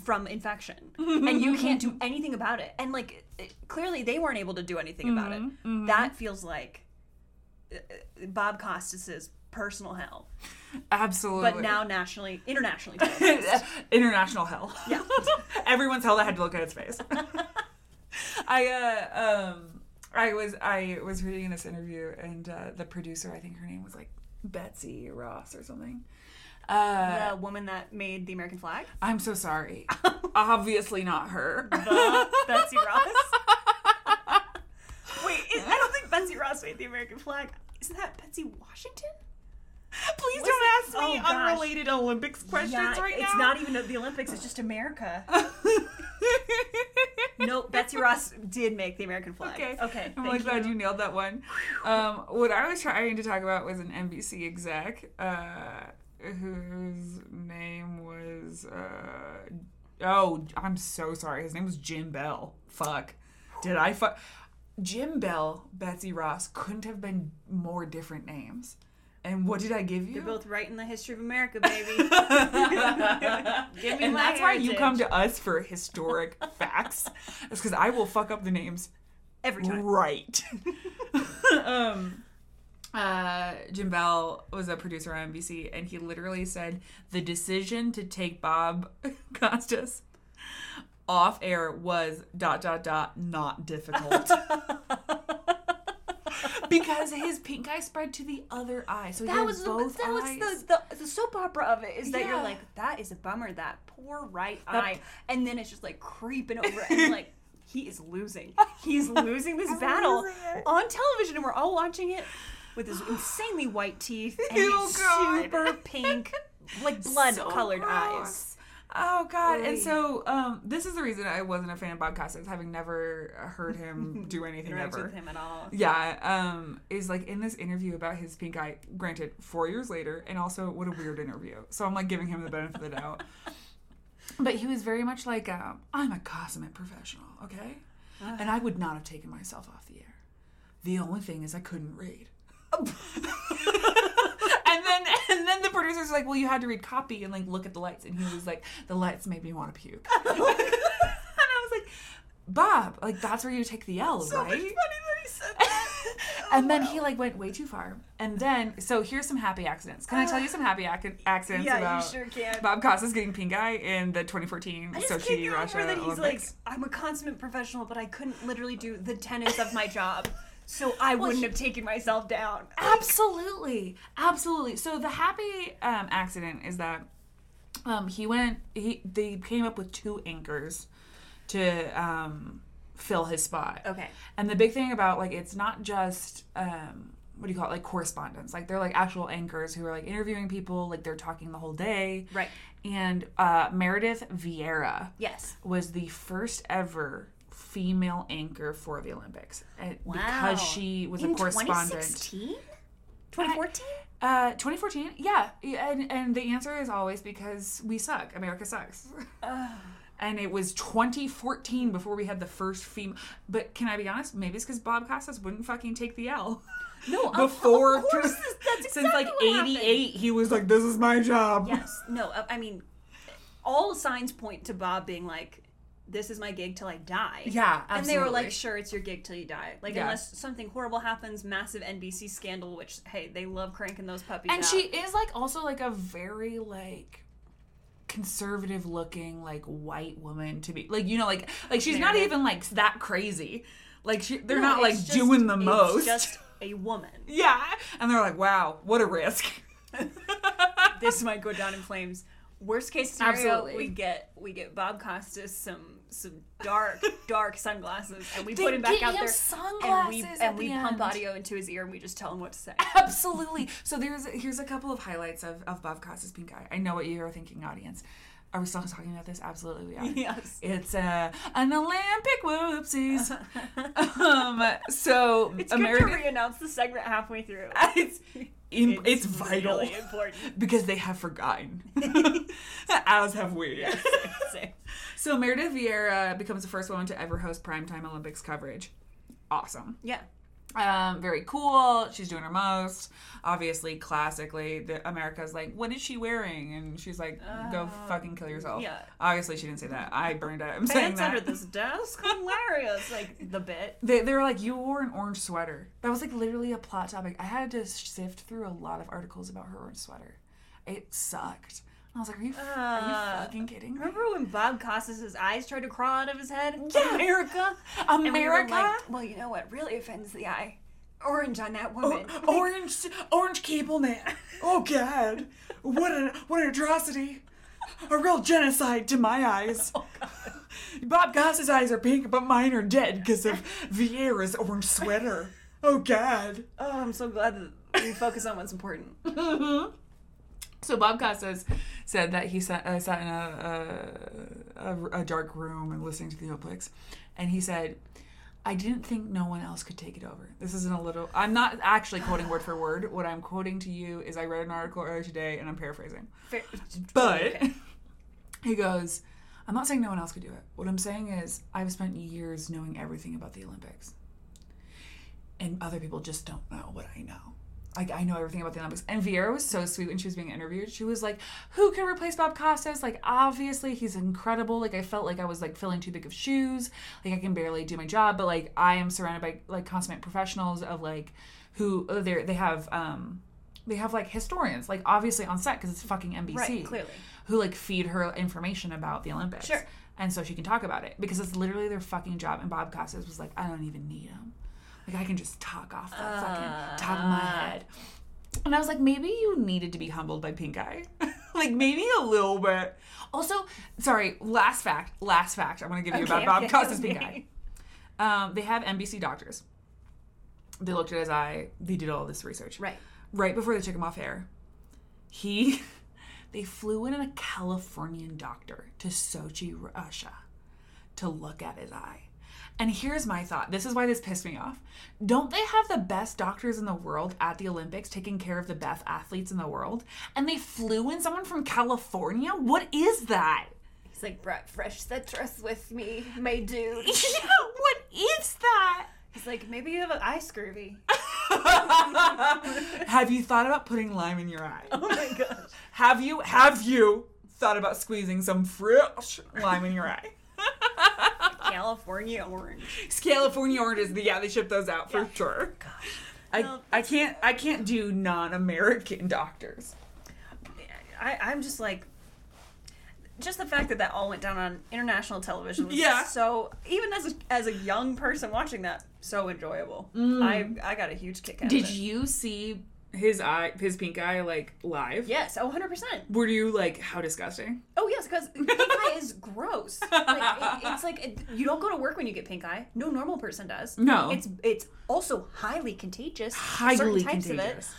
from infection and you can't do anything about it and like it, clearly they weren't able to do anything about it. That feels like uh, uh, bob costas's personal hell absolutely. but now nationally internationally international hell. Yeah. everyone's hell that had to look at its face. I uh um I was I was reading this interview and uh, the producer I think her name was like Betsy Ross or something. Uh, the woman that made the american flag I'm so sorry. Obviously not her. the betsy ross wait is- i don't think betsy ross made the american flag isn't that betsy washington Please Was don't it? ask me Oh, unrelated Olympics questions Yeah, right it's now. It's not even the Olympics. It's just America. nope, Betsy Ross did make the American flag. Okay. Okay. I'm thank like glad you nailed that one. Um, what I was trying to talk about was an NBC exec uh, whose name was. Uh, oh, I'm so sorry. His name was Jim Bell. Fuck. Did I fuck? Jim Bell, Betsy Ross couldn't have been more different names. And what did I give you? You're both right in the history of America, baby. Give me and that's why you come to us for historic facts. It's because I will fuck up the names every time. Right. um, uh, Jim Bell was a producer on NBC, and he literally said the decision to take Bob Costas off air was dot dot dot not difficult. Because his pink eye spread to the other eye, so That was the, both that was the, the the soap opera of it is that you're like that is a bummer that poor right That- eye. And then it's just like creeping over and like he is losing. He's losing this battle losing on television and we're all watching it with his insanely white teeth and Oh, his super pink like blood So colored gross. eyes Oh God! Oy. And so um, this is the reason I wasn't a fan of Bob Costas, having never heard him do anything ever. with him at all Yeah, um, is like in this interview about his pink eye. Granted, four years later, and also what a weird interview. So I'm like giving him the benefit of the doubt. But he was very much like, um, I'm a consummate professional, okay, and I would not have taken myself off the air. The only thing is I couldn't read. and then and then the producer's like, well, you had to read copy and like look at the lights, and he was like, the lights made me want to puke. and I was like, Bob, like that's where you take the L, so right? much funny that he said that and then oh, he like went way too far. And then, so here's some happy accidents. Can I tell you some happy ac- accidents yeah about you sure can Bob Costas getting pink eye in the 2014 I just can't Sochi get Russia over that he's Olympics? like, I'm a consummate professional, but I couldn't literally do the tenets of my job, so I wouldn't have taken myself down. Absolutely, absolutely. So the happy um, accident is that um, he went. He they came up with two anchors to um, fill his spot. Okay. And the big thing about like it's not just um, what do you call it like correspondents like they're like actual anchors who are like interviewing people like they're talking the whole day Right. and uh, meredith vieira Yes. was the first ever female anchor for the olympics Wow. because she was In a correspondent 2016? 2014? uh 2014 yeah and, and the answer is always because we suck. America sucks. And it was 2014 before we had the first female but can i be honest? Maybe it's because bob costas wouldn't fucking take the l. No, before course, that's since like 88 he was like this is my job. Yes. No, uh, I mean, all signs point to Bob being like, this is my gig till I die. yeah And they were like, sure, it's your gig till you die. Like, Yeah. unless something horrible happens, massive NBC scandal, which, hey, they love cranking those puppies and out. she is like also like a very like conservative looking like white woman to be like you know like like she's not even like that crazy like she, they're No, not like just- doing the most just a woman. yeah and they're like wow what a risk this might go down in flames. Worst case scenario, Absolutely. we get we get Bob Costas some some dark dark sunglasses, and we They put him back out him there, and we and we pump end. audio into his ear, and we just tell him what to say. Absolutely. So there's here's a couple of highlights of, of Bob Costas' Pink Eye. I know what you are thinking, audience. Are we still talking about this? Absolutely, we are. yes. It's uh, an Olympic whoopsies. um, so It's America, good to re-announce the segment halfway through. it's, im- it's, vital really important. because they have forgotten, as have we. Same. So Meredith Vieira becomes the first woman to ever host primetime Olympics coverage. Awesome. Yeah. Um, very cool. She's doing her most. Obviously, classically, the America's like, "What is she wearing?" And she's like, "Go Uh, fucking kill yourself." yeah. Obviously, she didn't say that. I burned it. I'm saying Pants that. under this desk, hilarious. Like the bit. They, they were like, "You wore an orange sweater." That was like literally a plot topic. I had to sift through a lot of articles about her orange sweater. It sucked. I was like, "Are you, are Uh, you fucking kidding me?" Remember when Bob Costas' eyes tried to crawl out of his head? Yeah. America. And we America. like, well, you know what really offends the eye? Orange on that woman. Oh, orange, orange cable net. Oh God, what an what an atrocity! A real genocide to my eyes. Oh, Bob Costas's eyes are pink, but mine are dead because of Vieira's orange sweater. Oh God. Oh, I'm so glad that we focus on what's important. So Bob Costas said that he sat, uh, sat in a, a, a, dark room and listening to the Olympics, and he said, "I didn't think no one else could take it over." This isn't a little. I'm not actually quoting word for word. What I'm quoting to you is I read an article earlier today, and I'm paraphrasing. Fair- But he goes, "I'm not saying no one else could do it. What I'm saying is I've spent years knowing everything about the Olympics, and other people just don't know what I know." Like I know everything about the Olympics. And Vieira was so sweet when she was being interviewed. She was like, "Who can replace Bob Costas? Like obviously he's incredible. Like I felt like I was like filling too big of shoes. Like I can barely do my job, but like I am surrounded by like consummate professionals of like who they they have um they have like historians like obviously on set because it's fucking NBC Right, clearly. who like feed her information about the Olympics. Sure. And so she can talk about it because it's literally their fucking job. And Bob Costas was like, I don't even need him. Like I can just talk off the fucking top of my head. And I was like, maybe you needed to be humbled by Pink Eye. like maybe a little bit. Also, sorry, last fact, last fact I'm gonna give you Okay, about Bob okay, Costas okay. Pink Eye. Um, they have NBC doctors. They looked at his eye, they did all this research Right. right before they took him off air, he they flew in a Californian doctor to Sochi, Russia, to look at his eye. And here's my thought. This is why this pissed me off. Don't they have the best doctors in the world at the Olympics taking care of the best athletes in the world? And they flew in someone from California? What is that? He's like, brought fresh citrus with me, my dude. yeah, what is that? He's like, maybe you have an eye scurvy. have you thought about putting lime in your eye? Oh my gosh. Have you have you thought about squeezing some fresh lime in your eye? California orange. California oranges, yeah, they ship those out for Yeah. sure. I, Well, I can't I can't do non-American doctors. I, I'm just like, just the fact that that all went down on international television was Yeah. so, even as a, as a young person watching that, so enjoyable. Mm. I, I got a huge kick out Did of it. Did you see his eye, his pink eye, like live? Yes, oh, 100%. Were you like, how disgusting? Oh, yes, because pink eye is gross. Like, it, it's like it, you don't go to work when you get pink eye. No normal person does. No. It's it's also highly contagious. Highly Certain types contagious.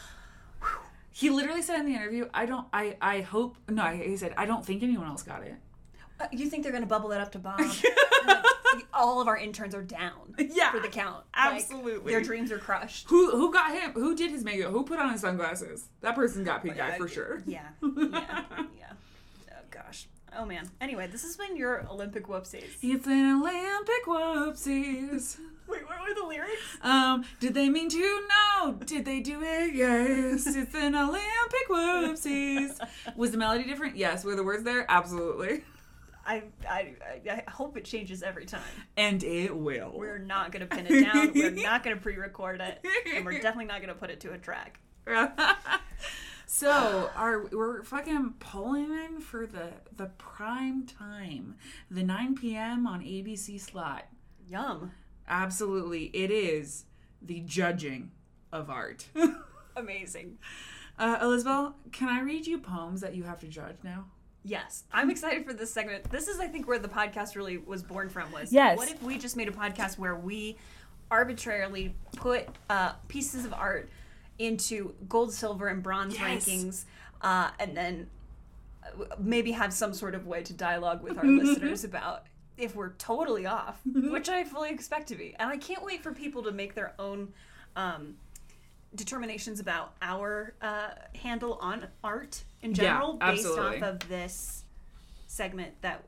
He literally said in the interview, "I don't. I. I hope. No, he said, I don't think anyone else got it. Uh, you think they're going to bubble that up to Bob? Like, all of our interns are down Yeah, for the count. Like, absolutely. their dreams are crushed. Who who got him? Who did his makeup? Who put on his sunglasses? That person got pink eye for sure. Yeah, yeah, yeah. Oh, gosh. Oh, man. Anyway, this has been your Olympic whoopsies. It's an Olympic whoopsies. Wait, what were the lyrics? Um, did they mean to? No. Did they do it? Yes. It's an Olympic whoopsies. Was the melody different? Yes. Were the words there? Absolutely. I, I, I hope it changes every time. And it will. We're not going to pin it down. We're not going to pre record it. And we're definitely not going to put it to a track. so are we're fucking pulling in for the the prime time, the 9 p.m. on ABC slot. Yum. Absolutely, it is the judging of art. Amazing. uh, Elizabeth, can I read you poems that you have to judge now? Yes, I'm excited for this segment. This is, I think, where the podcast really was born from. Was Yes. What if we just made a podcast where we arbitrarily put uh, pieces of art into gold, silver, and bronze Yes. rankings, uh, and then uh, maybe have some sort of way to dialogue with our listeners about if we're totally off, which I fully expect to be. And I can't wait for people to make their own. Um, determinations about our uh, handle on art in Yeah, general based off of this segment that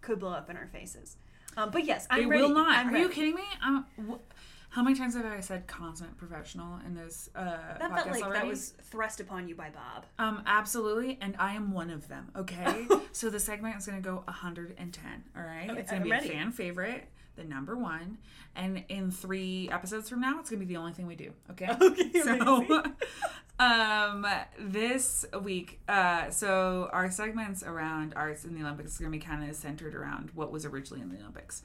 could blow up in our faces. Um, but yes, I'm It ready. will not. I'm Are you kidding me? I'm, wh- how many times have I said consummate professional in this uh, That podcast felt like already? that was thrust upon you by Bob. Um, absolutely, and I am one of them. Okay, so the segment is going to go 110. All right, Okay, it's going to be ready. a fan favorite, the number one, and in three episodes from now, it's to be the only thing we do. Okay. Okay, So, um, this week, uh, so our segments around arts in the Olympics is to be kind of centered around what was originally in the Olympics.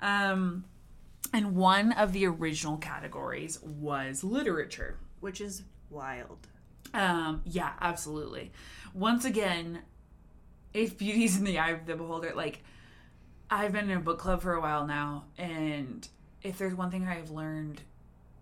Um, and one of the original categories was literature. Which is wild. Um, yeah, absolutely. Once again, if beauty's in the eye of the beholder, like I've been in a book club for a while now, and if there's one thing I've learned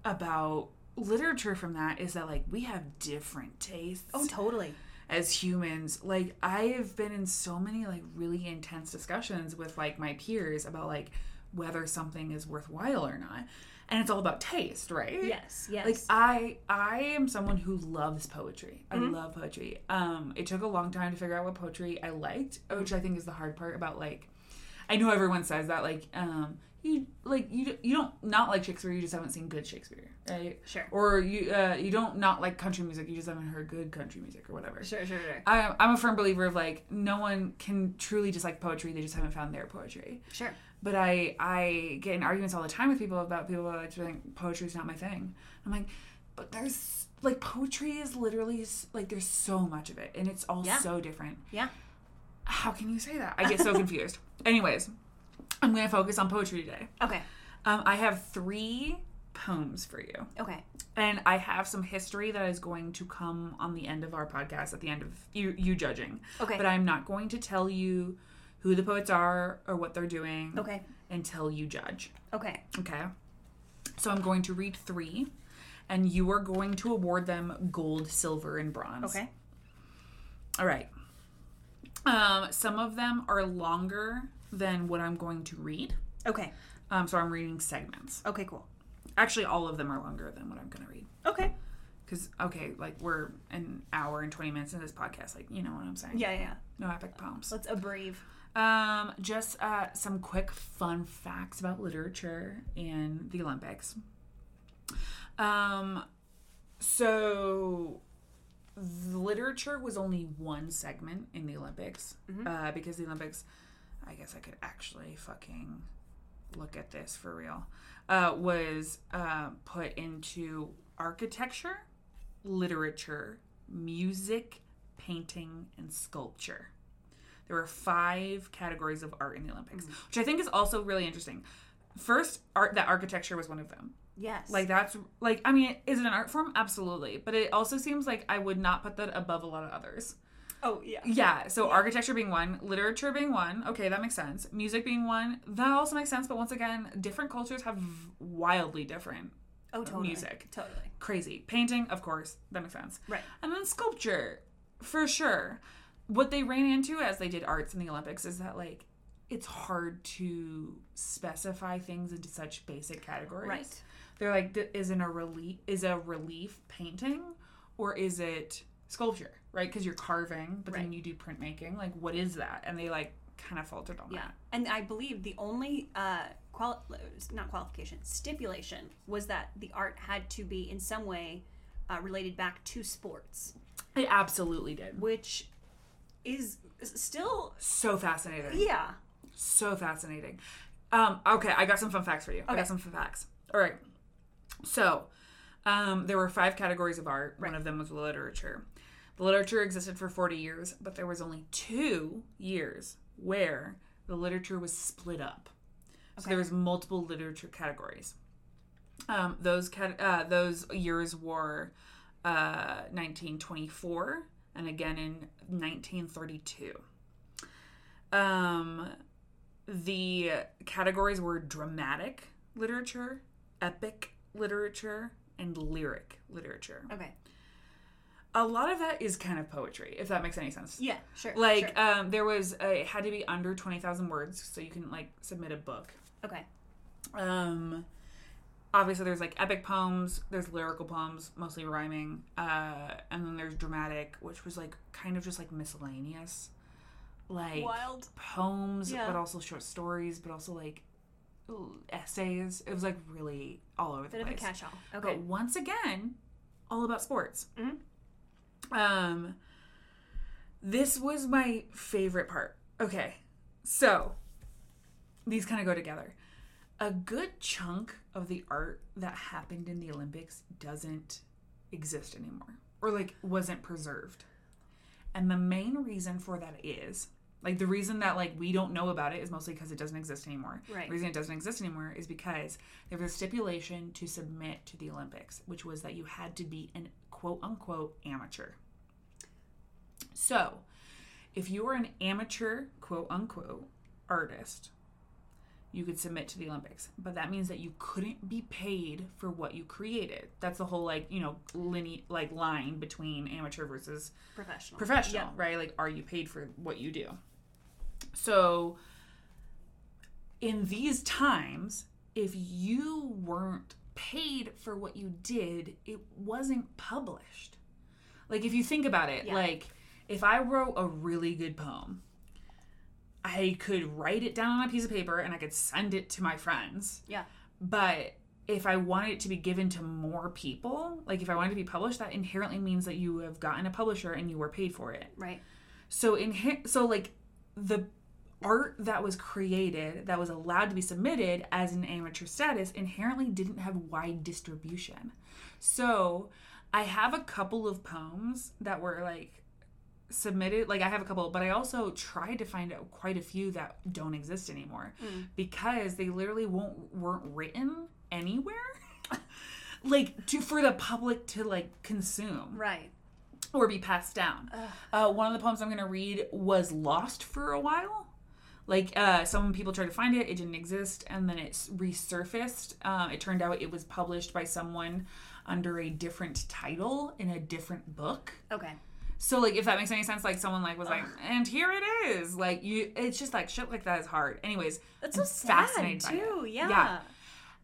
about literature from that is that like we have different tastes Oh, totally. as humans. Like I've been in so many like really intense discussions with like my peers about like whether something is worthwhile or not. And it's all about taste, right? Yes, yes. Like I I am someone who loves poetry. I Mm-hmm. love poetry. Um it took a long time to figure out what poetry I liked, which I think is the hard part about like I know everyone says that like um you like you you don't not like Shakespeare, you just haven't seen good Shakespeare, right? Sure. Or you uh you don't not like country music, you just haven't heard good country music or whatever. sure, sure, sure. I, I'm a firm believer of like no one can truly dislike poetry; they just haven't found their poetry. Sure. But I I get in arguments all the time with people about people like think poetry's not my thing. I'm like, but there's like poetry is literally like there's so much of it, and it's all Yeah. so different. Yeah. How can you say that? I get so confused. Anyways, I'm gonna focus on poetry today. Okay. Um, I have three poems for you. Okay. And I have some history that is going to come on the end of our podcast at the end of you you judging. Okay. But I'm not going to tell you who the poets are or what they're doing Okay. until you judge. Okay. Okay. So I'm going to read three and you are going to award them gold, silver, and bronze. Okay. All right. Um, some of them are longer than what I'm going to read. Okay. Um, so I'm reading segments. Okay, cool. Actually, all of them are longer than what I'm going to read. Okay. Because, okay, like we're an hour and 20 minutes into this podcast. Like, you know what I'm saying? Yeah, yeah. No epic poems. Let's abreve. Um, just uh, some quick fun facts about literature and the Olympics. Um, so literature was only one segment in the Olympics uh, because the Olympics, I guess I could actually fucking look at this for real, uh, was uh, put into architecture, literature, music, painting, and sculpture. There were five categories of art in the Olympics, which I think is also really interesting. First, art that architecture was one of them. Yes. Like that's like I mean, is it an art form? Absolutely, but it also seems like I would not put that above a lot of others. oh yeah. Yeah, so architecture being one, literature being one, okay, that makes sense. Music being one, that also makes sense, but once again, different cultures have wildly different Oh totally. music. Totally. crazy. Painting, of course, that makes sense. Right. And then sculpture, for sure. What they ran into as they did arts in the Olympics is that like it's hard to specify things into such basic categories. Right. They're like, is in a relief is a relief painting or is it sculpture? Right? Because you're carving, but then you do printmaking. Like, what is that? And they like kind of faltered on Yeah. that. And I believe the only uh qual not qualification, stipulation was that the art had to be in some way uh, related back to sports, It absolutely did. which is still So fascinating. yeah. So fascinating. Um, okay, I got some fun facts for you. I got some fun facts. All right. So, um, there were five categories of art. One of them was literature. The literature existed for 40 years, but there was only two years where the literature was split up. So there was multiple literature categories. Um, those cat- uh, those years were uh, 1924 and again in 1932. Um, the categories were dramatic literature, epic literature, and lyric literature. Okay. A lot of that is kind of poetry, if that makes any sense. Yeah. Sure. Like, sure. um, there was a, it had to be under twenty thousand words, so you can like submit a book. okay. Um, obviously, there's like epic poems, there's lyrical poems, mostly rhyming, uh, and then there's dramatic, which was like kind of just like miscellaneous, like Wild. poems, Yeah. but also short stories, but also like essays. It was like really all over the Bit of a place. catch-all. Okay. But once again, all about sports. Mhm. Um, this was my favorite part. Okay, so these kind of go together. A good chunk of the art that happened in the Olympics doesn't exist anymore, or like wasn't preserved. And the main reason for that is like the reason that like we don't know about it is mostly because it doesn't exist anymore. Right. The reason it doesn't exist anymore is because there was a stipulation to submit to the Olympics, which was that you had to be an quote unquote amateur. So, if you were an amateur quote unquote artist, you could submit to the Olympics. But that means that you couldn't be paid for what you created. That's the whole like, you know, linear like line between amateur versus Professional. professional, Yeah. right? Like, are you paid for what you do? So, in these times, if you weren't paid for what you did, it wasn't published. Like, if you think about it, Yeah. like, if I wrote a really good poem, I could write it down on a piece of paper and I could send it to my friends. Yeah. But if I wanted it to be given to more people, like if I wanted to be published, that inherently means that you have gotten a publisher and you were paid for it. Right. So in so like the art that was created that was allowed to be submitted as an amateur status inherently didn't have wide distribution. So I have a couple of poems that were like submitted like I have a couple but I also tried to find out quite a few that don't exist anymore Mm. because they literally won't weren't written anywhere like to for the public to like consume Right. Or be passed down. Uh, one of the poems I'm going to read was lost for a while. Like uh, some people tried to find it, it didn't exist, and then it resurfaced. Uh, it turned out it was published by someone under a different title in a different book. Okay. So like if that makes any sense, like someone like was like, and here it is. Like you, it's just like shit like that is hard. Anyways, That's so I'm sad fascinated by it. too. Yeah. Yeah.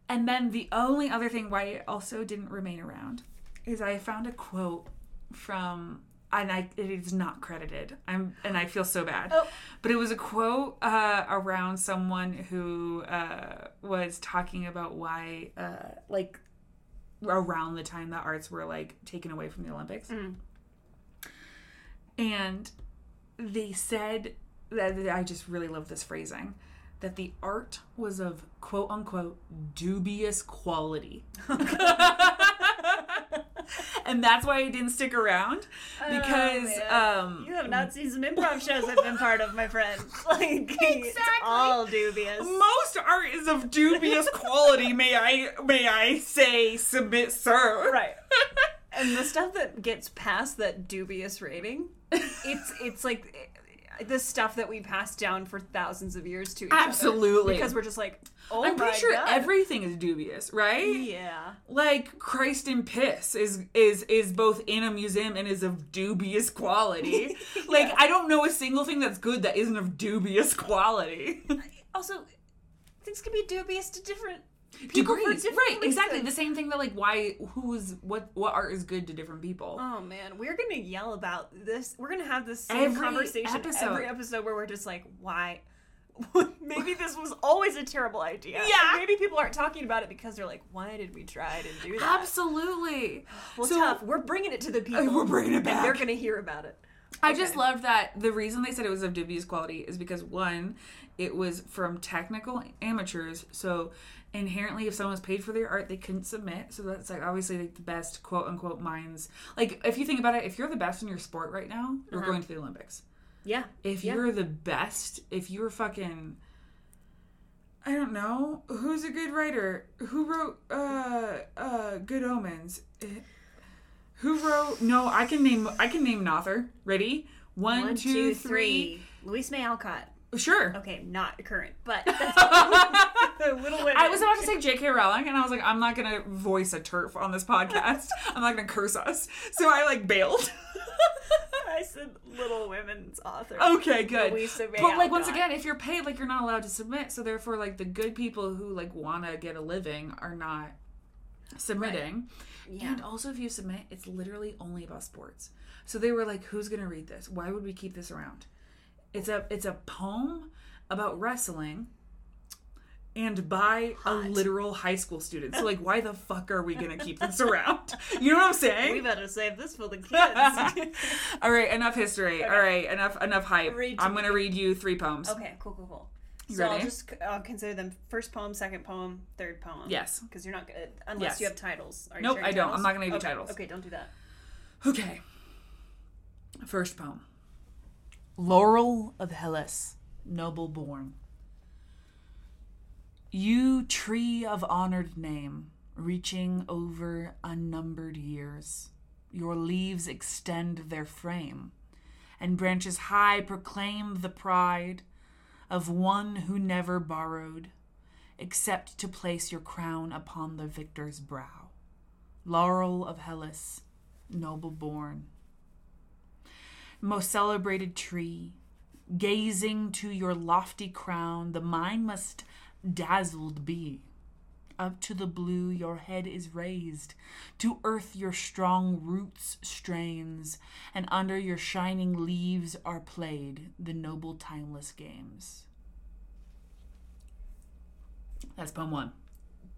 And then the only other thing why it also didn't remain around is I found a quote from and I it is not credited. I'm and I feel so bad. Oh. But it was a quote uh, around someone who uh, was talking about why uh, like around the time the arts were like taken away from the Olympics. Mm. And they said that I just really love this phrasing that the art was of quote unquote dubious quality. and that's why I didn't stick around because Oh, um you have not seen some improv shows I've been part of, my friend. Like it's all dubious. most art is of dubious quality. May I may I say, submit, sir. Right. and the stuff that gets past that dubious rating, it's it's like the stuff that we passed down for thousands of years to each other. Absolutely. because we're just like, oh I'm pretty sure God. everything is dubious, right? Yeah. Like Christ in piss is is is both in a museum and is of dubious quality. Like I don't know a single thing that's good that isn't of dubious quality. Also, things can be dubious to different Degrees, right? Exactly. The same thing that like why who's what what art is good to different people. Oh man, we're gonna yell about this. We're gonna have this same Every conversation episode. every episode where we're just like, why? maybe this was always a terrible idea. Yeah. And maybe people aren't talking about it because they're like, why did we try to do that? Absolutely. Well, So- tough. We're bringing it to the people. We're bringing it And they're gonna hear about it. I just love that the reason they said it was of dubious quality is because one, it was from technical amateurs, so inherently if someone was paid for their art they couldn't submit so that's like obviously like the best quote unquote minds like if you think about it if you're the best in your sport right now you're Uh-huh. going to the olympics Yeah. if Yeah. you're the best if you're fucking i don't know who's a good writer who wrote uh uh good omens Eh, who wrote no i can name i can name an author ready One, One, two, three. Louisa May Alcott. sure Okay, not current, but Little Women. I was about to say J.K. Rowling, and I was like, I'm not gonna voice a TERF on this podcast. I'm not gonna curse us, so I like bailed. I said Little Women's author. okay, good. But like once again, if you're paid, like you're not allowed to submit. So therefore, like the good people who like want to get a living are not submitting. Yeah. And also, if you submit, it's literally only about sports. So they were like, "Who's gonna read this? Why would we keep this around?" It's a it's a poem about wrestling. And by a literal high school student. So, like, why the fuck are we gonna keep this around? You know what I'm saying? We better save this for the kids. All right, enough history. All right, enough enough hype. Read I'm gonna read you three poems. okay, cool, cool, cool. You so I'll just I'll consider them first poem, second poem, third poem. Yes. Because you're not good unless Yes. you have titles. Are Nope, sharing I don't. titles? I'm not gonna give you Okay, titles. Okay, don't do that. Okay. First poem. Laurel of Hellas, noble born. You tree of honored name, reaching over unnumbered years, your leaves extend their frame, and branches high proclaim the pride of one who never borrowed, except to place your crown upon the victor's brow. Laurel of Hellas, noble born. Most celebrated tree, gazing to your lofty crown, the mind must dazzled be. Up to the blue your head is raised, to earth your strong roots strains, and under your shining leaves are played the noble timeless games. That's poem one.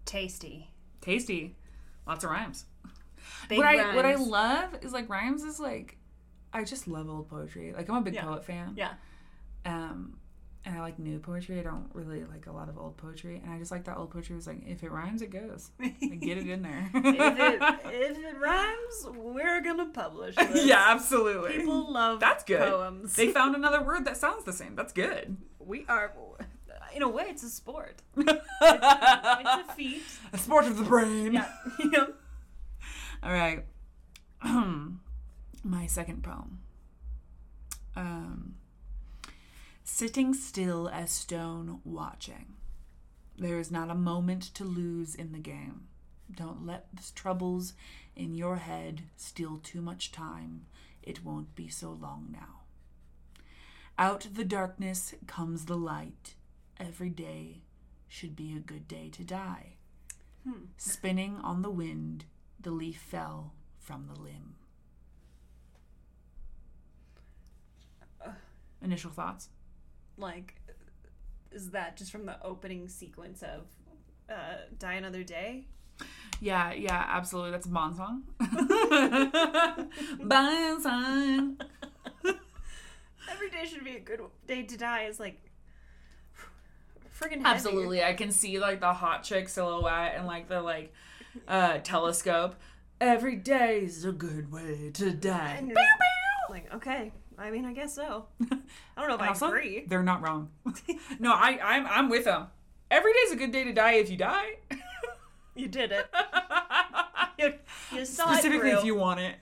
Tasty. Tasty. Lots of rhymes. Big what I what I love is like rhymes is like I just love old poetry. Like I'm a big Yeah. poet fan. Yeah. Um and I like new poetry. I don't really like a lot of old poetry. And I just like that old poetry was like if it rhymes it goes. Like, get it in there. if it if it rhymes, we're gonna publish this. yeah, absolutely. People love That's good. poems. They found another word that sounds the same. That's good. we are in a way it's a sport. It's a feat. A sport of the brain. Yeah. yeah. All right. My second poem. Um, sitting still as stone watching. There is not a moment to lose in the game. Don't let the troubles in your head steal too much time. It won't be so long now. Out of the darkness comes the light. Every day should be a good day to die. Hmm. Spinning on the wind, the leaf fell from the limb. Uh. Initial thoughts? Like, is that just from the opening sequence of uh, Die Another Day? Yeah, yeah, absolutely. That's a Bond song. Bond song. Every day should be a good day to die is like friggin' heavy. Absolutely. I can see like the hot chick silhouette and like the like uh telescope. Every day is a good way to die. Pew. Like, okay. I mean, I guess so. I don't know if And I also, agree. They're not wrong. no, I, I'm, I'm with them. Every day's a good day to die if you die. You did it. You, you saw Specifically it if you want it.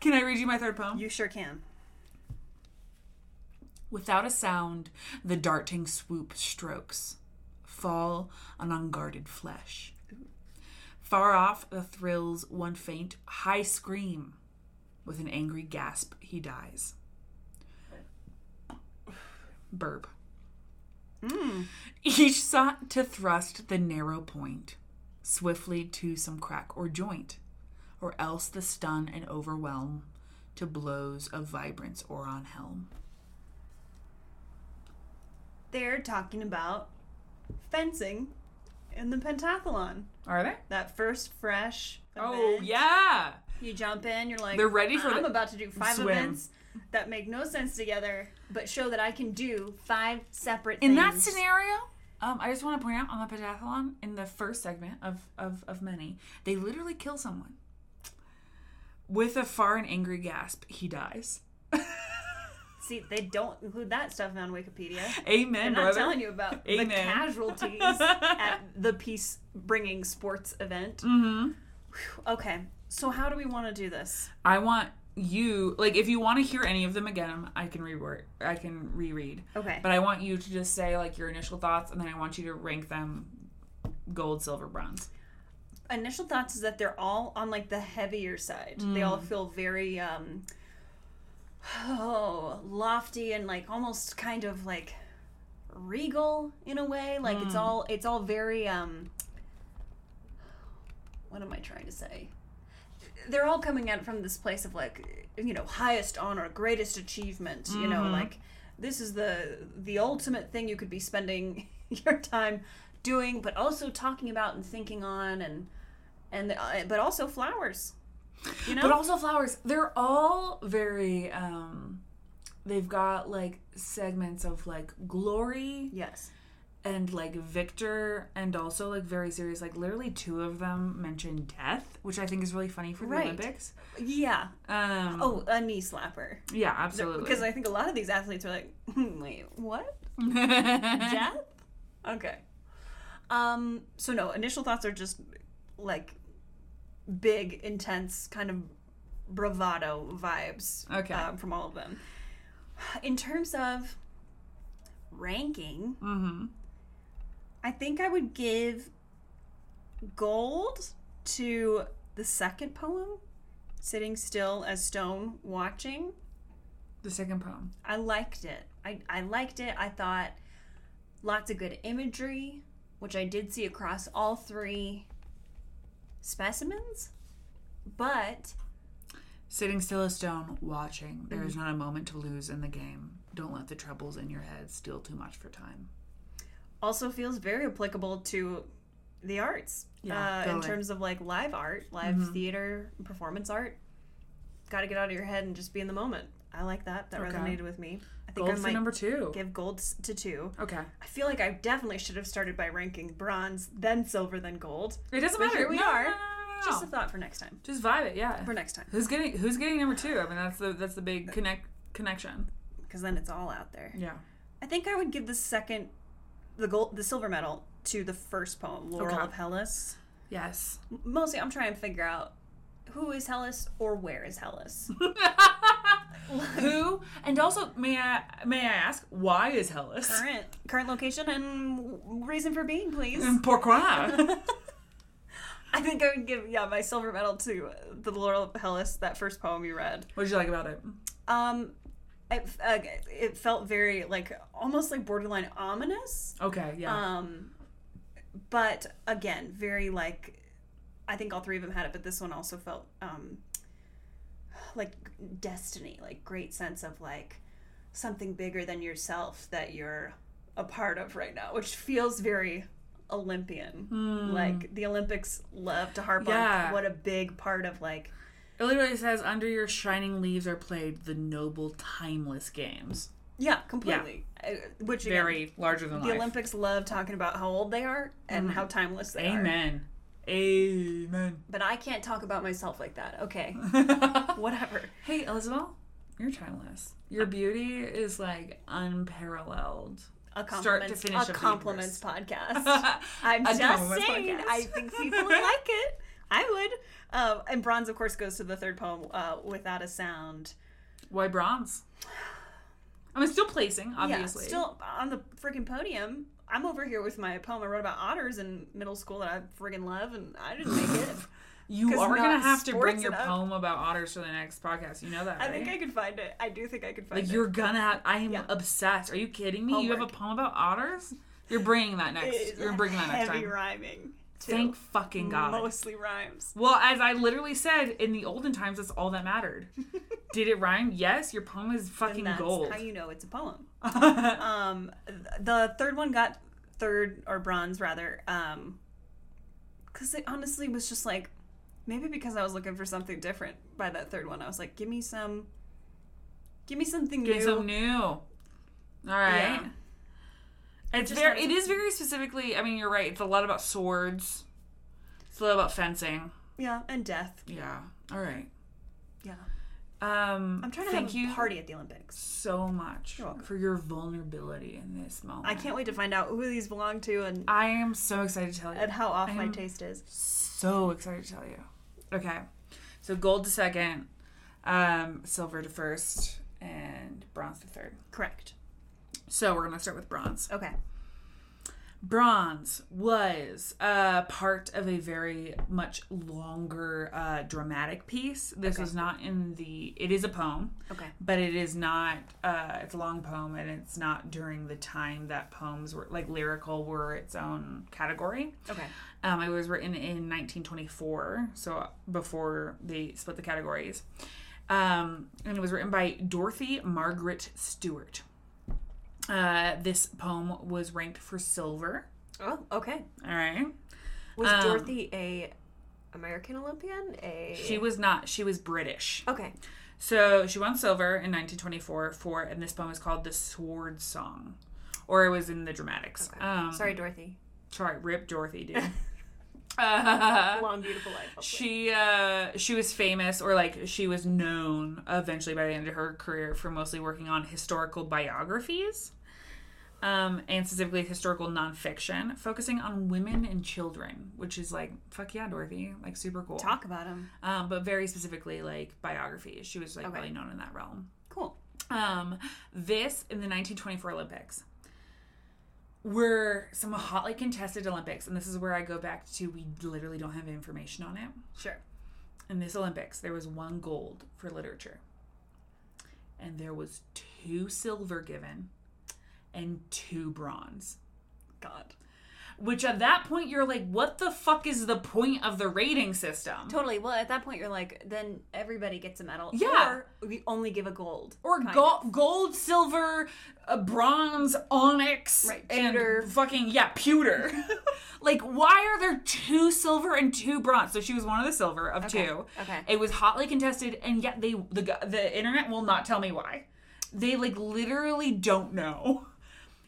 Can I read you my third poem? You sure can. Without a sound, the darting swoop strokes fall on unguarded flesh. Far off, the thrills one faint, high scream. With an angry gasp, he dies. Burb. Mm. Each sought to thrust the narrow point swiftly to some crack or joint, or else the stun and overwhelm to blows of vibrance or on helm. They're talking about fencing in the pentathlon. Are they? That first fresh. Oh event. yeah. You jump in, you're like, They're ready for I'm the about to do five swim. events that make no sense together, but show that I can do five separate In things. that scenario, um, I just want to point out on the pentathlon in the first segment of, of of many, they literally kill someone. With a far and angry gasp, he dies. See, they don't include that stuff on Wikipedia. Amen, I'm not brother. telling you about the casualties at the peace bringing sports event. hmm Okay, so how do we want to do this? I want you like if you want to hear any of them again, I can reword. I can reread. Okay. But I want you to just say like your initial thoughts, and then I want you to rank them gold, silver, bronze. Initial thoughts is that they're all on like the heavier side. They all feel very um oh, lofty and like almost kind of like regal in a way. Like it's all it's all very um what am I trying to say? They're all coming at it from this place of like you know, highest honor, greatest achievement, you know, like this is the the ultimate thing you could be spending your time doing, but also talking about and thinking on and and uh, but also flowers. You know? But also flowers. They're all very um they've got like segments of like glory yes. And like victor and also like very serious like literally two of them mentioned death which i think is really funny for the Right. olympics Yeah. um Oh, a knee slapper. yeah absolutely Because I think a lot of these athletes are like, "Hmm, wait, what? Death? Okay. Um. So no, initial thoughts are just like big, intense, kind of bravado vibes. Okay. um, from all of them. In terms of ranking, mm-hmm I think I would give gold to the second poem, "Sitting Still as Stone Watching." the second poem I liked it. I, I liked it. I thought lots of good imagery, which I did see across all three specimens. But sitting still as stone watching there is mm-hmm. not a moment to lose in the game don't let the troubles in your head steal too much for time also feels very applicable to the arts. Yeah, uh, in terms of like live art, live theater, performance art. Got to get out of your head and just be in the moment. I like that. That Okay. resonated with me. I think gold I might number two give gold to two. okay I feel like I definitely should have started by ranking bronze, then silver, then gold. it doesn't But matter here we No, are. no, no. Just a thought for next time. just vibe it yeah For next time, who's getting who's getting number two i mean that's the that's the big connect connection because then it's all out there. yeah I think I would give the second, the gold, the silver medal to the first poem, Laurel Okay. of Hellas. yes Mostly, I'm trying to figure out who is Hellas or where is Hellas. Who and also may I may I ask why is Hellas? current current location and reason for being, please. And Pourquoi? I think I would give yeah my silver medal to the Laurel of Hellas, that first poem you read. what did you like about it? Um, it, uh, it felt very like almost like borderline ominous. Okay, yeah. Um, but again, very like I think all three of them had it, but this one also felt um like destiny, like great sense of like something bigger than yourself that you're a part of right now, which feels very Olympian. Like the Olympics love to harp Yeah. on what a big part of like it literally says under your shining leaves are played the noble timeless games. yeah, completely. Uh, Which again, Very larger than the life. Olympics love talking about how old they are and how timeless they are. Amen. Amen. But I can't talk about myself like that. Okay. Whatever. hey, Elizabeth, you're timeless. Your beauty is like unparalleled. A Start to finish a compliments podcast. I'm A just saying. podcast. I think people like it. I would. Um, and bronze, of course, goes to the third poem, uh, "Without a Sound." Why bronze? I mean, still placing, obviously. Yeah, still on the freaking podium. I'm over here with my poem I wrote about otters in middle school that I friggin' love, and I didn't make it. you are gonna have to bring your enough. poem about otters for the next podcast. You know that, I think I could find it. I do think I could find like it. you're gonna. Have, I am Yeah. obsessed. Are you kidding me? You have a poem about otters? You're bringing that next. You're bringing that next time. heavy rhyming. Too. Thank fucking god. Mostly rhymes. Well, as I literally said, in the olden times, that's all that mattered. Did it rhyme? Yes. Your poem is fucking and that's gold. how you know it's a poem. Um, the third one got third or bronze rather, um, because it honestly was just like maybe because I was looking for something different by that third one. I was like, give me some, give me something Get new. some new. All right. Yeah. It's very. It is very specifically. I mean, you're right. It's a lot about swords. It's a lot about fencing. yeah, and death. Yeah. All right. Yeah, Um, I'm trying to thank have a you party at the Olympics. so much for your vulnerability in this moment. I can't wait to find out who these belong to and I am so excited to tell you. and how off my taste is. so excited to tell you. Okay, so gold to second, um, silver to first, and bronze to third. Correct. So we're gonna start with bronze. Okay. Bronze was uh, part of a very much longer uh, dramatic piece. This Okay. was not in the. It is a poem, Okay. but it is not. Uh, it's a long poem, and it's not during the time that poems were like lyrical were its own category. Okay. Um, it was written in 1924, so before they split the categories. Um, and it was written by Dorothy Margaret Stewart. Uh, this poem was ranked for silver. Oh, okay. All right. Was Um, Dorothy a American Olympian? A She was not, she was British. okay. So she won silver in 1924 for, and this poem is called The Sword Song. Or it was in the dramatics. Okay. Um, Sorry, Dorothy. Sorry, rip Dorothy, dude. uh, Long, beautiful life. hopefully. She uh she was famous or like she was known eventually by the end of her career for mostly working on historical biographies. Um, and specifically historical nonfiction, focusing on women and children, which is like fuck yeah, Dorothy, like super cool. Talk about them, Um, but very specifically like biographies. She was like Okay. really known in that realm. Cool. Um, this in the 1924 Olympics were some hotly contested Olympics, and this is where I go back to we literally don't have information on it Sure. in this Olympics, there was one gold for literature. And there was two silver given and two bronze. God. Which at that point you're like, what the fuck is the point of the rating system? Totally. Well, at that point, you're like, then everybody gets a medal. Yeah. Or we only give a gold. Or go- gold, silver, uh, bronze, onyx, Right, and fucking yeah, pewter. like, why are there two silver and two bronze? So she was one of the silver of Okay, two. okay. It was hotly contested, and yet they the the internet will not tell me why. They like literally don't know.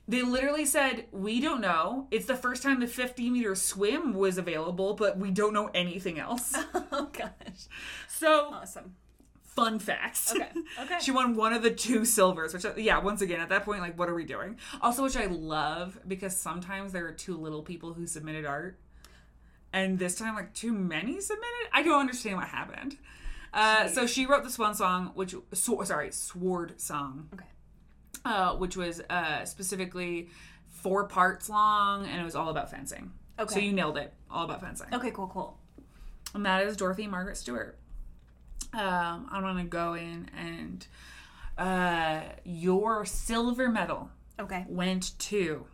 They literally said, "We don't know. It's the first time the 50 meter swim was available, but we don't know anything else." oh gosh. So Awesome. fun facts. Okay, okay. she won one of the two silvers, which yeah, once again at that point, like, what are we doing? Also, which I love because sometimes there are too little people who submitted art, and this time like too many submitted. I don't understand what happened. Uh, so she wrote this one song, which sw- sorry, sword song, Okay. Uh, which was uh, specifically four parts long, and it was all about fencing. Okay. So you nailed it, all about fencing Okay. Cool. Cool. and that is Dorothy Margaret Stewart. Um, I'm gonna go in and uh, your silver medal Okay. went to,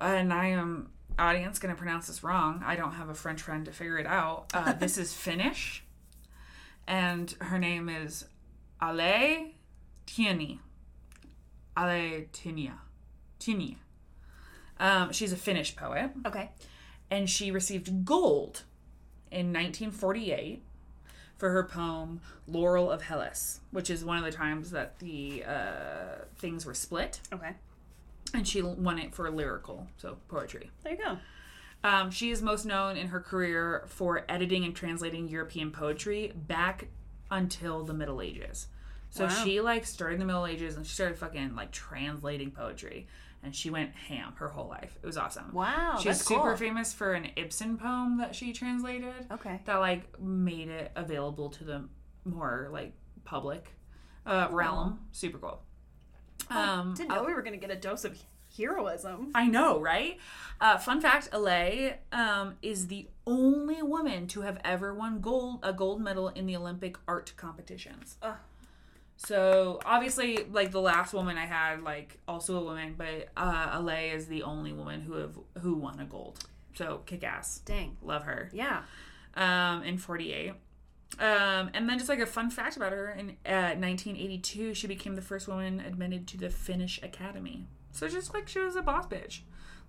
and I am audience gonna pronounce this wrong. I don't have a French friend to figure it out. Uh, this is Finnish, and her name is Ale Tieni. Ale Tinia. Tinia. Um, she's a Finnish poet Okay. and she received gold in 1948 for her poem Laurel of Hellas, which is one of the times that the uh, things were split, Okay. and she won it for lyrical, so poetry. There you go. Um, she is most known in her career for editing and translating European poetry back until the Middle Ages. So Wow. she like started in the Middle Ages and she started fucking like translating poetry. And she went ham her whole life. It was awesome. Wow, She's super cool. famous for an Ibsen poem that she translated Okay. that like made it available to the more like public uh, realm. Super cool. Um, Didn't know we were gonna get a dose of heroism. I know, right? Uh, fun fact: Alay um, is the only woman to have ever won gold a gold medal in the Olympic art competitions. Ugh. So obviously, like the last woman I had, like also a woman, but uh, Alay is the only woman who have who won a gold. So kick ass, Dang. love her. Yeah. Um, in forty eight. Um, and then just like a fun fact about her, in uh, 1982, she became the first woman admitted to the Finnish Academy. So just like she was a boss bitch,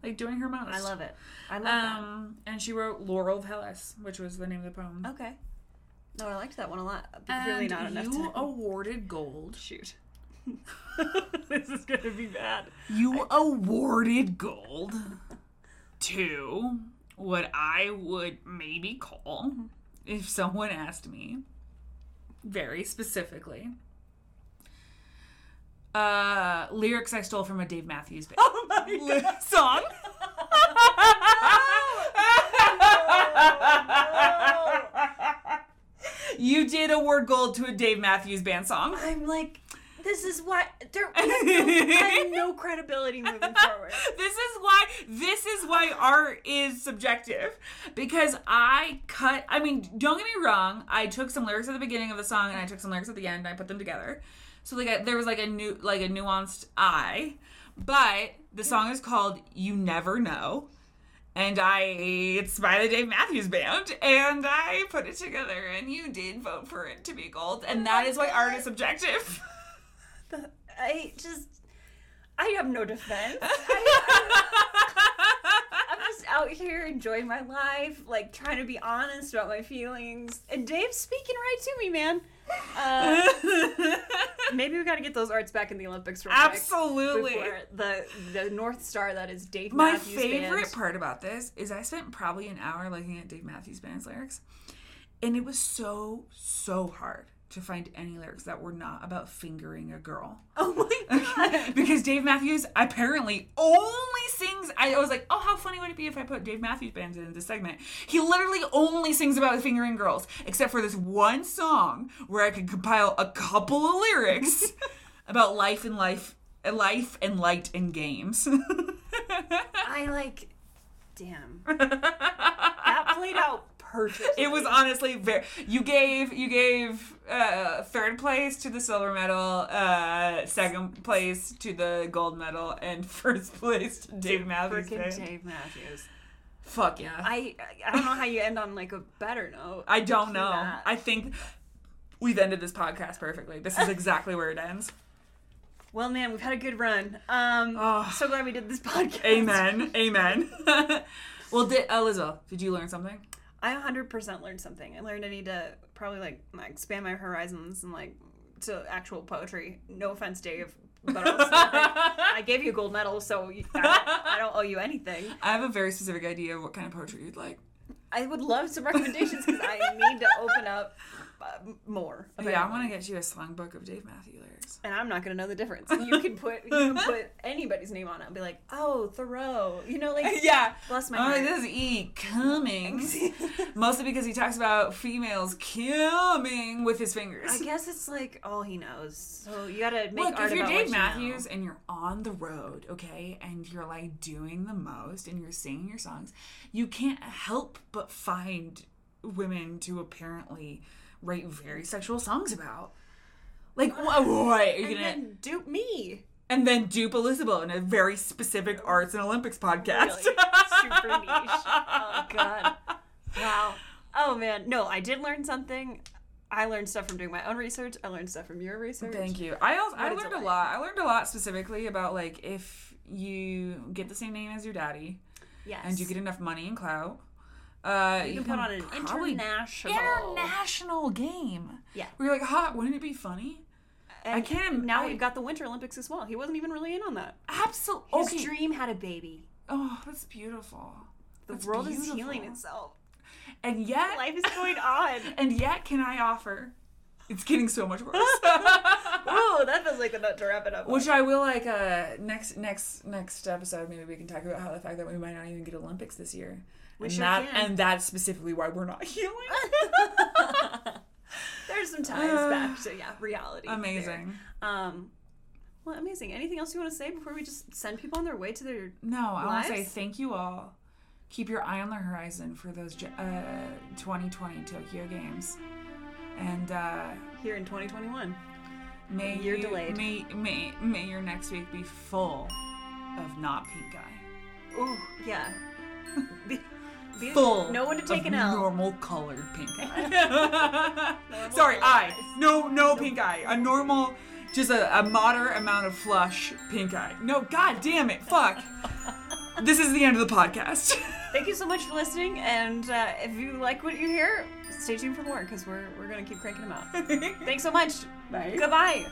like doing her most. I love it. I love Um, and she wrote Laurel of Hellas, which was the name of the poem. Okay. No, I liked that one a lot. Really not enough you awarded gold. shoot. this is gonna be bad. You awarded gold to what I would maybe call, if someone asked me, very specifically, uh, lyrics I stole from a Dave Matthews Band Oh my god. song. You did award gold to a Dave Matthews Band song. I'm like, this is why there. I have no, I have no credibility moving forward. this is why this is why art is subjective because i cut i mean don't get me wrong i took some lyrics at the beginning of the song and i took some lyrics at the end and i put them together so like I, there was like a new like a nuanced i but the song is called you never know and I it's by the Dave Matthews Band, and I put it together, and you did vote for it to be gold, and oh that is why art is subjective. I just, I have no defense. I, I'm just out here enjoying my life, like trying to be honest about my feelings. And Dave's speaking right to me, man. Uh, maybe we got to get those arts back in the Olympics. For real Absolutely. the the North Star that is Dave My Matthews favorite Band. part about this is I spent probably an hour looking at Dave Matthews Band's lyrics, and it was so so hard to find any lyrics that were not about fingering a girl. Oh my god! because Dave Matthews apparently only sings. I was like, oh, how funny would it be if I put Dave Matthews Band in this segment? He literally only sings about fingering girls, except for this one song where I could compile a couple of lyrics about life and life, life and light and games. I like, damn, that played out perfectly. It was honestly very. You gave you gave uh, third place to the silver medal, uh, second place to the gold medal, and first place to Dave Matthews. freaking. Dave Matthews. Fuck yeah! I I don't know how you end on like a better note. I don't know. that. I think we've ended this podcast perfectly. This is exactly where it ends. Well, man, we've had a good run. Um, Oh. so glad we did this podcast. Amen. Amen. well, did Elizabeth? Did you learn something? I 100% learned something. I learned I need to probably like, like expand my horizons and like to actual poetry. No offense, Dave, but also, like, I gave you a gold medal, so you, I, I don't owe you anything. I have a very specific idea of what kind of poetry you'd like. I would love some recommendations because I need to open up uh, more. Yeah, I want to get you a song book of Dave Matthews lyrics. and I'm not gonna know the difference. You can put you can put anybody's name on it and be like, oh, Thoreau. You know, like Yeah. bless my Oh, heart. this is E. Cummings. Mostly because he talks about females coming with his fingers. I guess it's like all he knows. So you gotta make Look, art if you're about Dave what you Matthews know. and you're on the road, okay, and you're like doing the most and you're singing your songs, you can't help but find women to apparently write very sexual songs about. Like, what? what are you and gonna. then dupe me. and then dupe Elizabeth in a very specific arts and Olympics podcast. Really super niche. Oh god. Wow. Oh man. No, I did learn something. I learned stuff from doing my own research. I learned stuff from your research. Thank you. I also I learned a lot. I learned a lot specifically about like if you get the same name as your daddy Yes. and you get enough money and clout, uh, you can put on an international. international game. Yeah. Where you're like, hot, wouldn't it be funny? And I can't- Now I- we've got the Winter Olympics as well. He wasn't even really in on that. Absolutely. His dream had a baby. Oh, that's beautiful. The That's world is healing itself. And yet, Life is going on. and yet, can I offer? It's getting so much worse. oh, that feels like the nut to wrap it up. on. Which I will like uh next next next episode maybe we can talk about how the fact that we might not even get Olympics this year. We and sure that can. and that's specifically why we're not healing. There's some ties Uh, back to yeah reality. there. Amazing. Um, well, amazing. Anything else you want to say before we just send people on their way to their? No, I want to say thank you all. Keep your eye on the horizon for those uh, 2020 Tokyo Games, and uh, Here in 2021. may Year you- delayed. May may may your next week be full of not pink eye. Ooh, yeah. Be, Full. No one to take an L. Normal colored pink eye. Sorry, eye. No, no pink eye. A normal, just a, a moderate amount of flush pink eye. No, god damn it, fuck. this is the end of the podcast. Thank you so much for listening, and uh, if you like what you hear, stay tuned for more because we're we're gonna keep cranking them out. Thanks so much. Bye. Goodbye.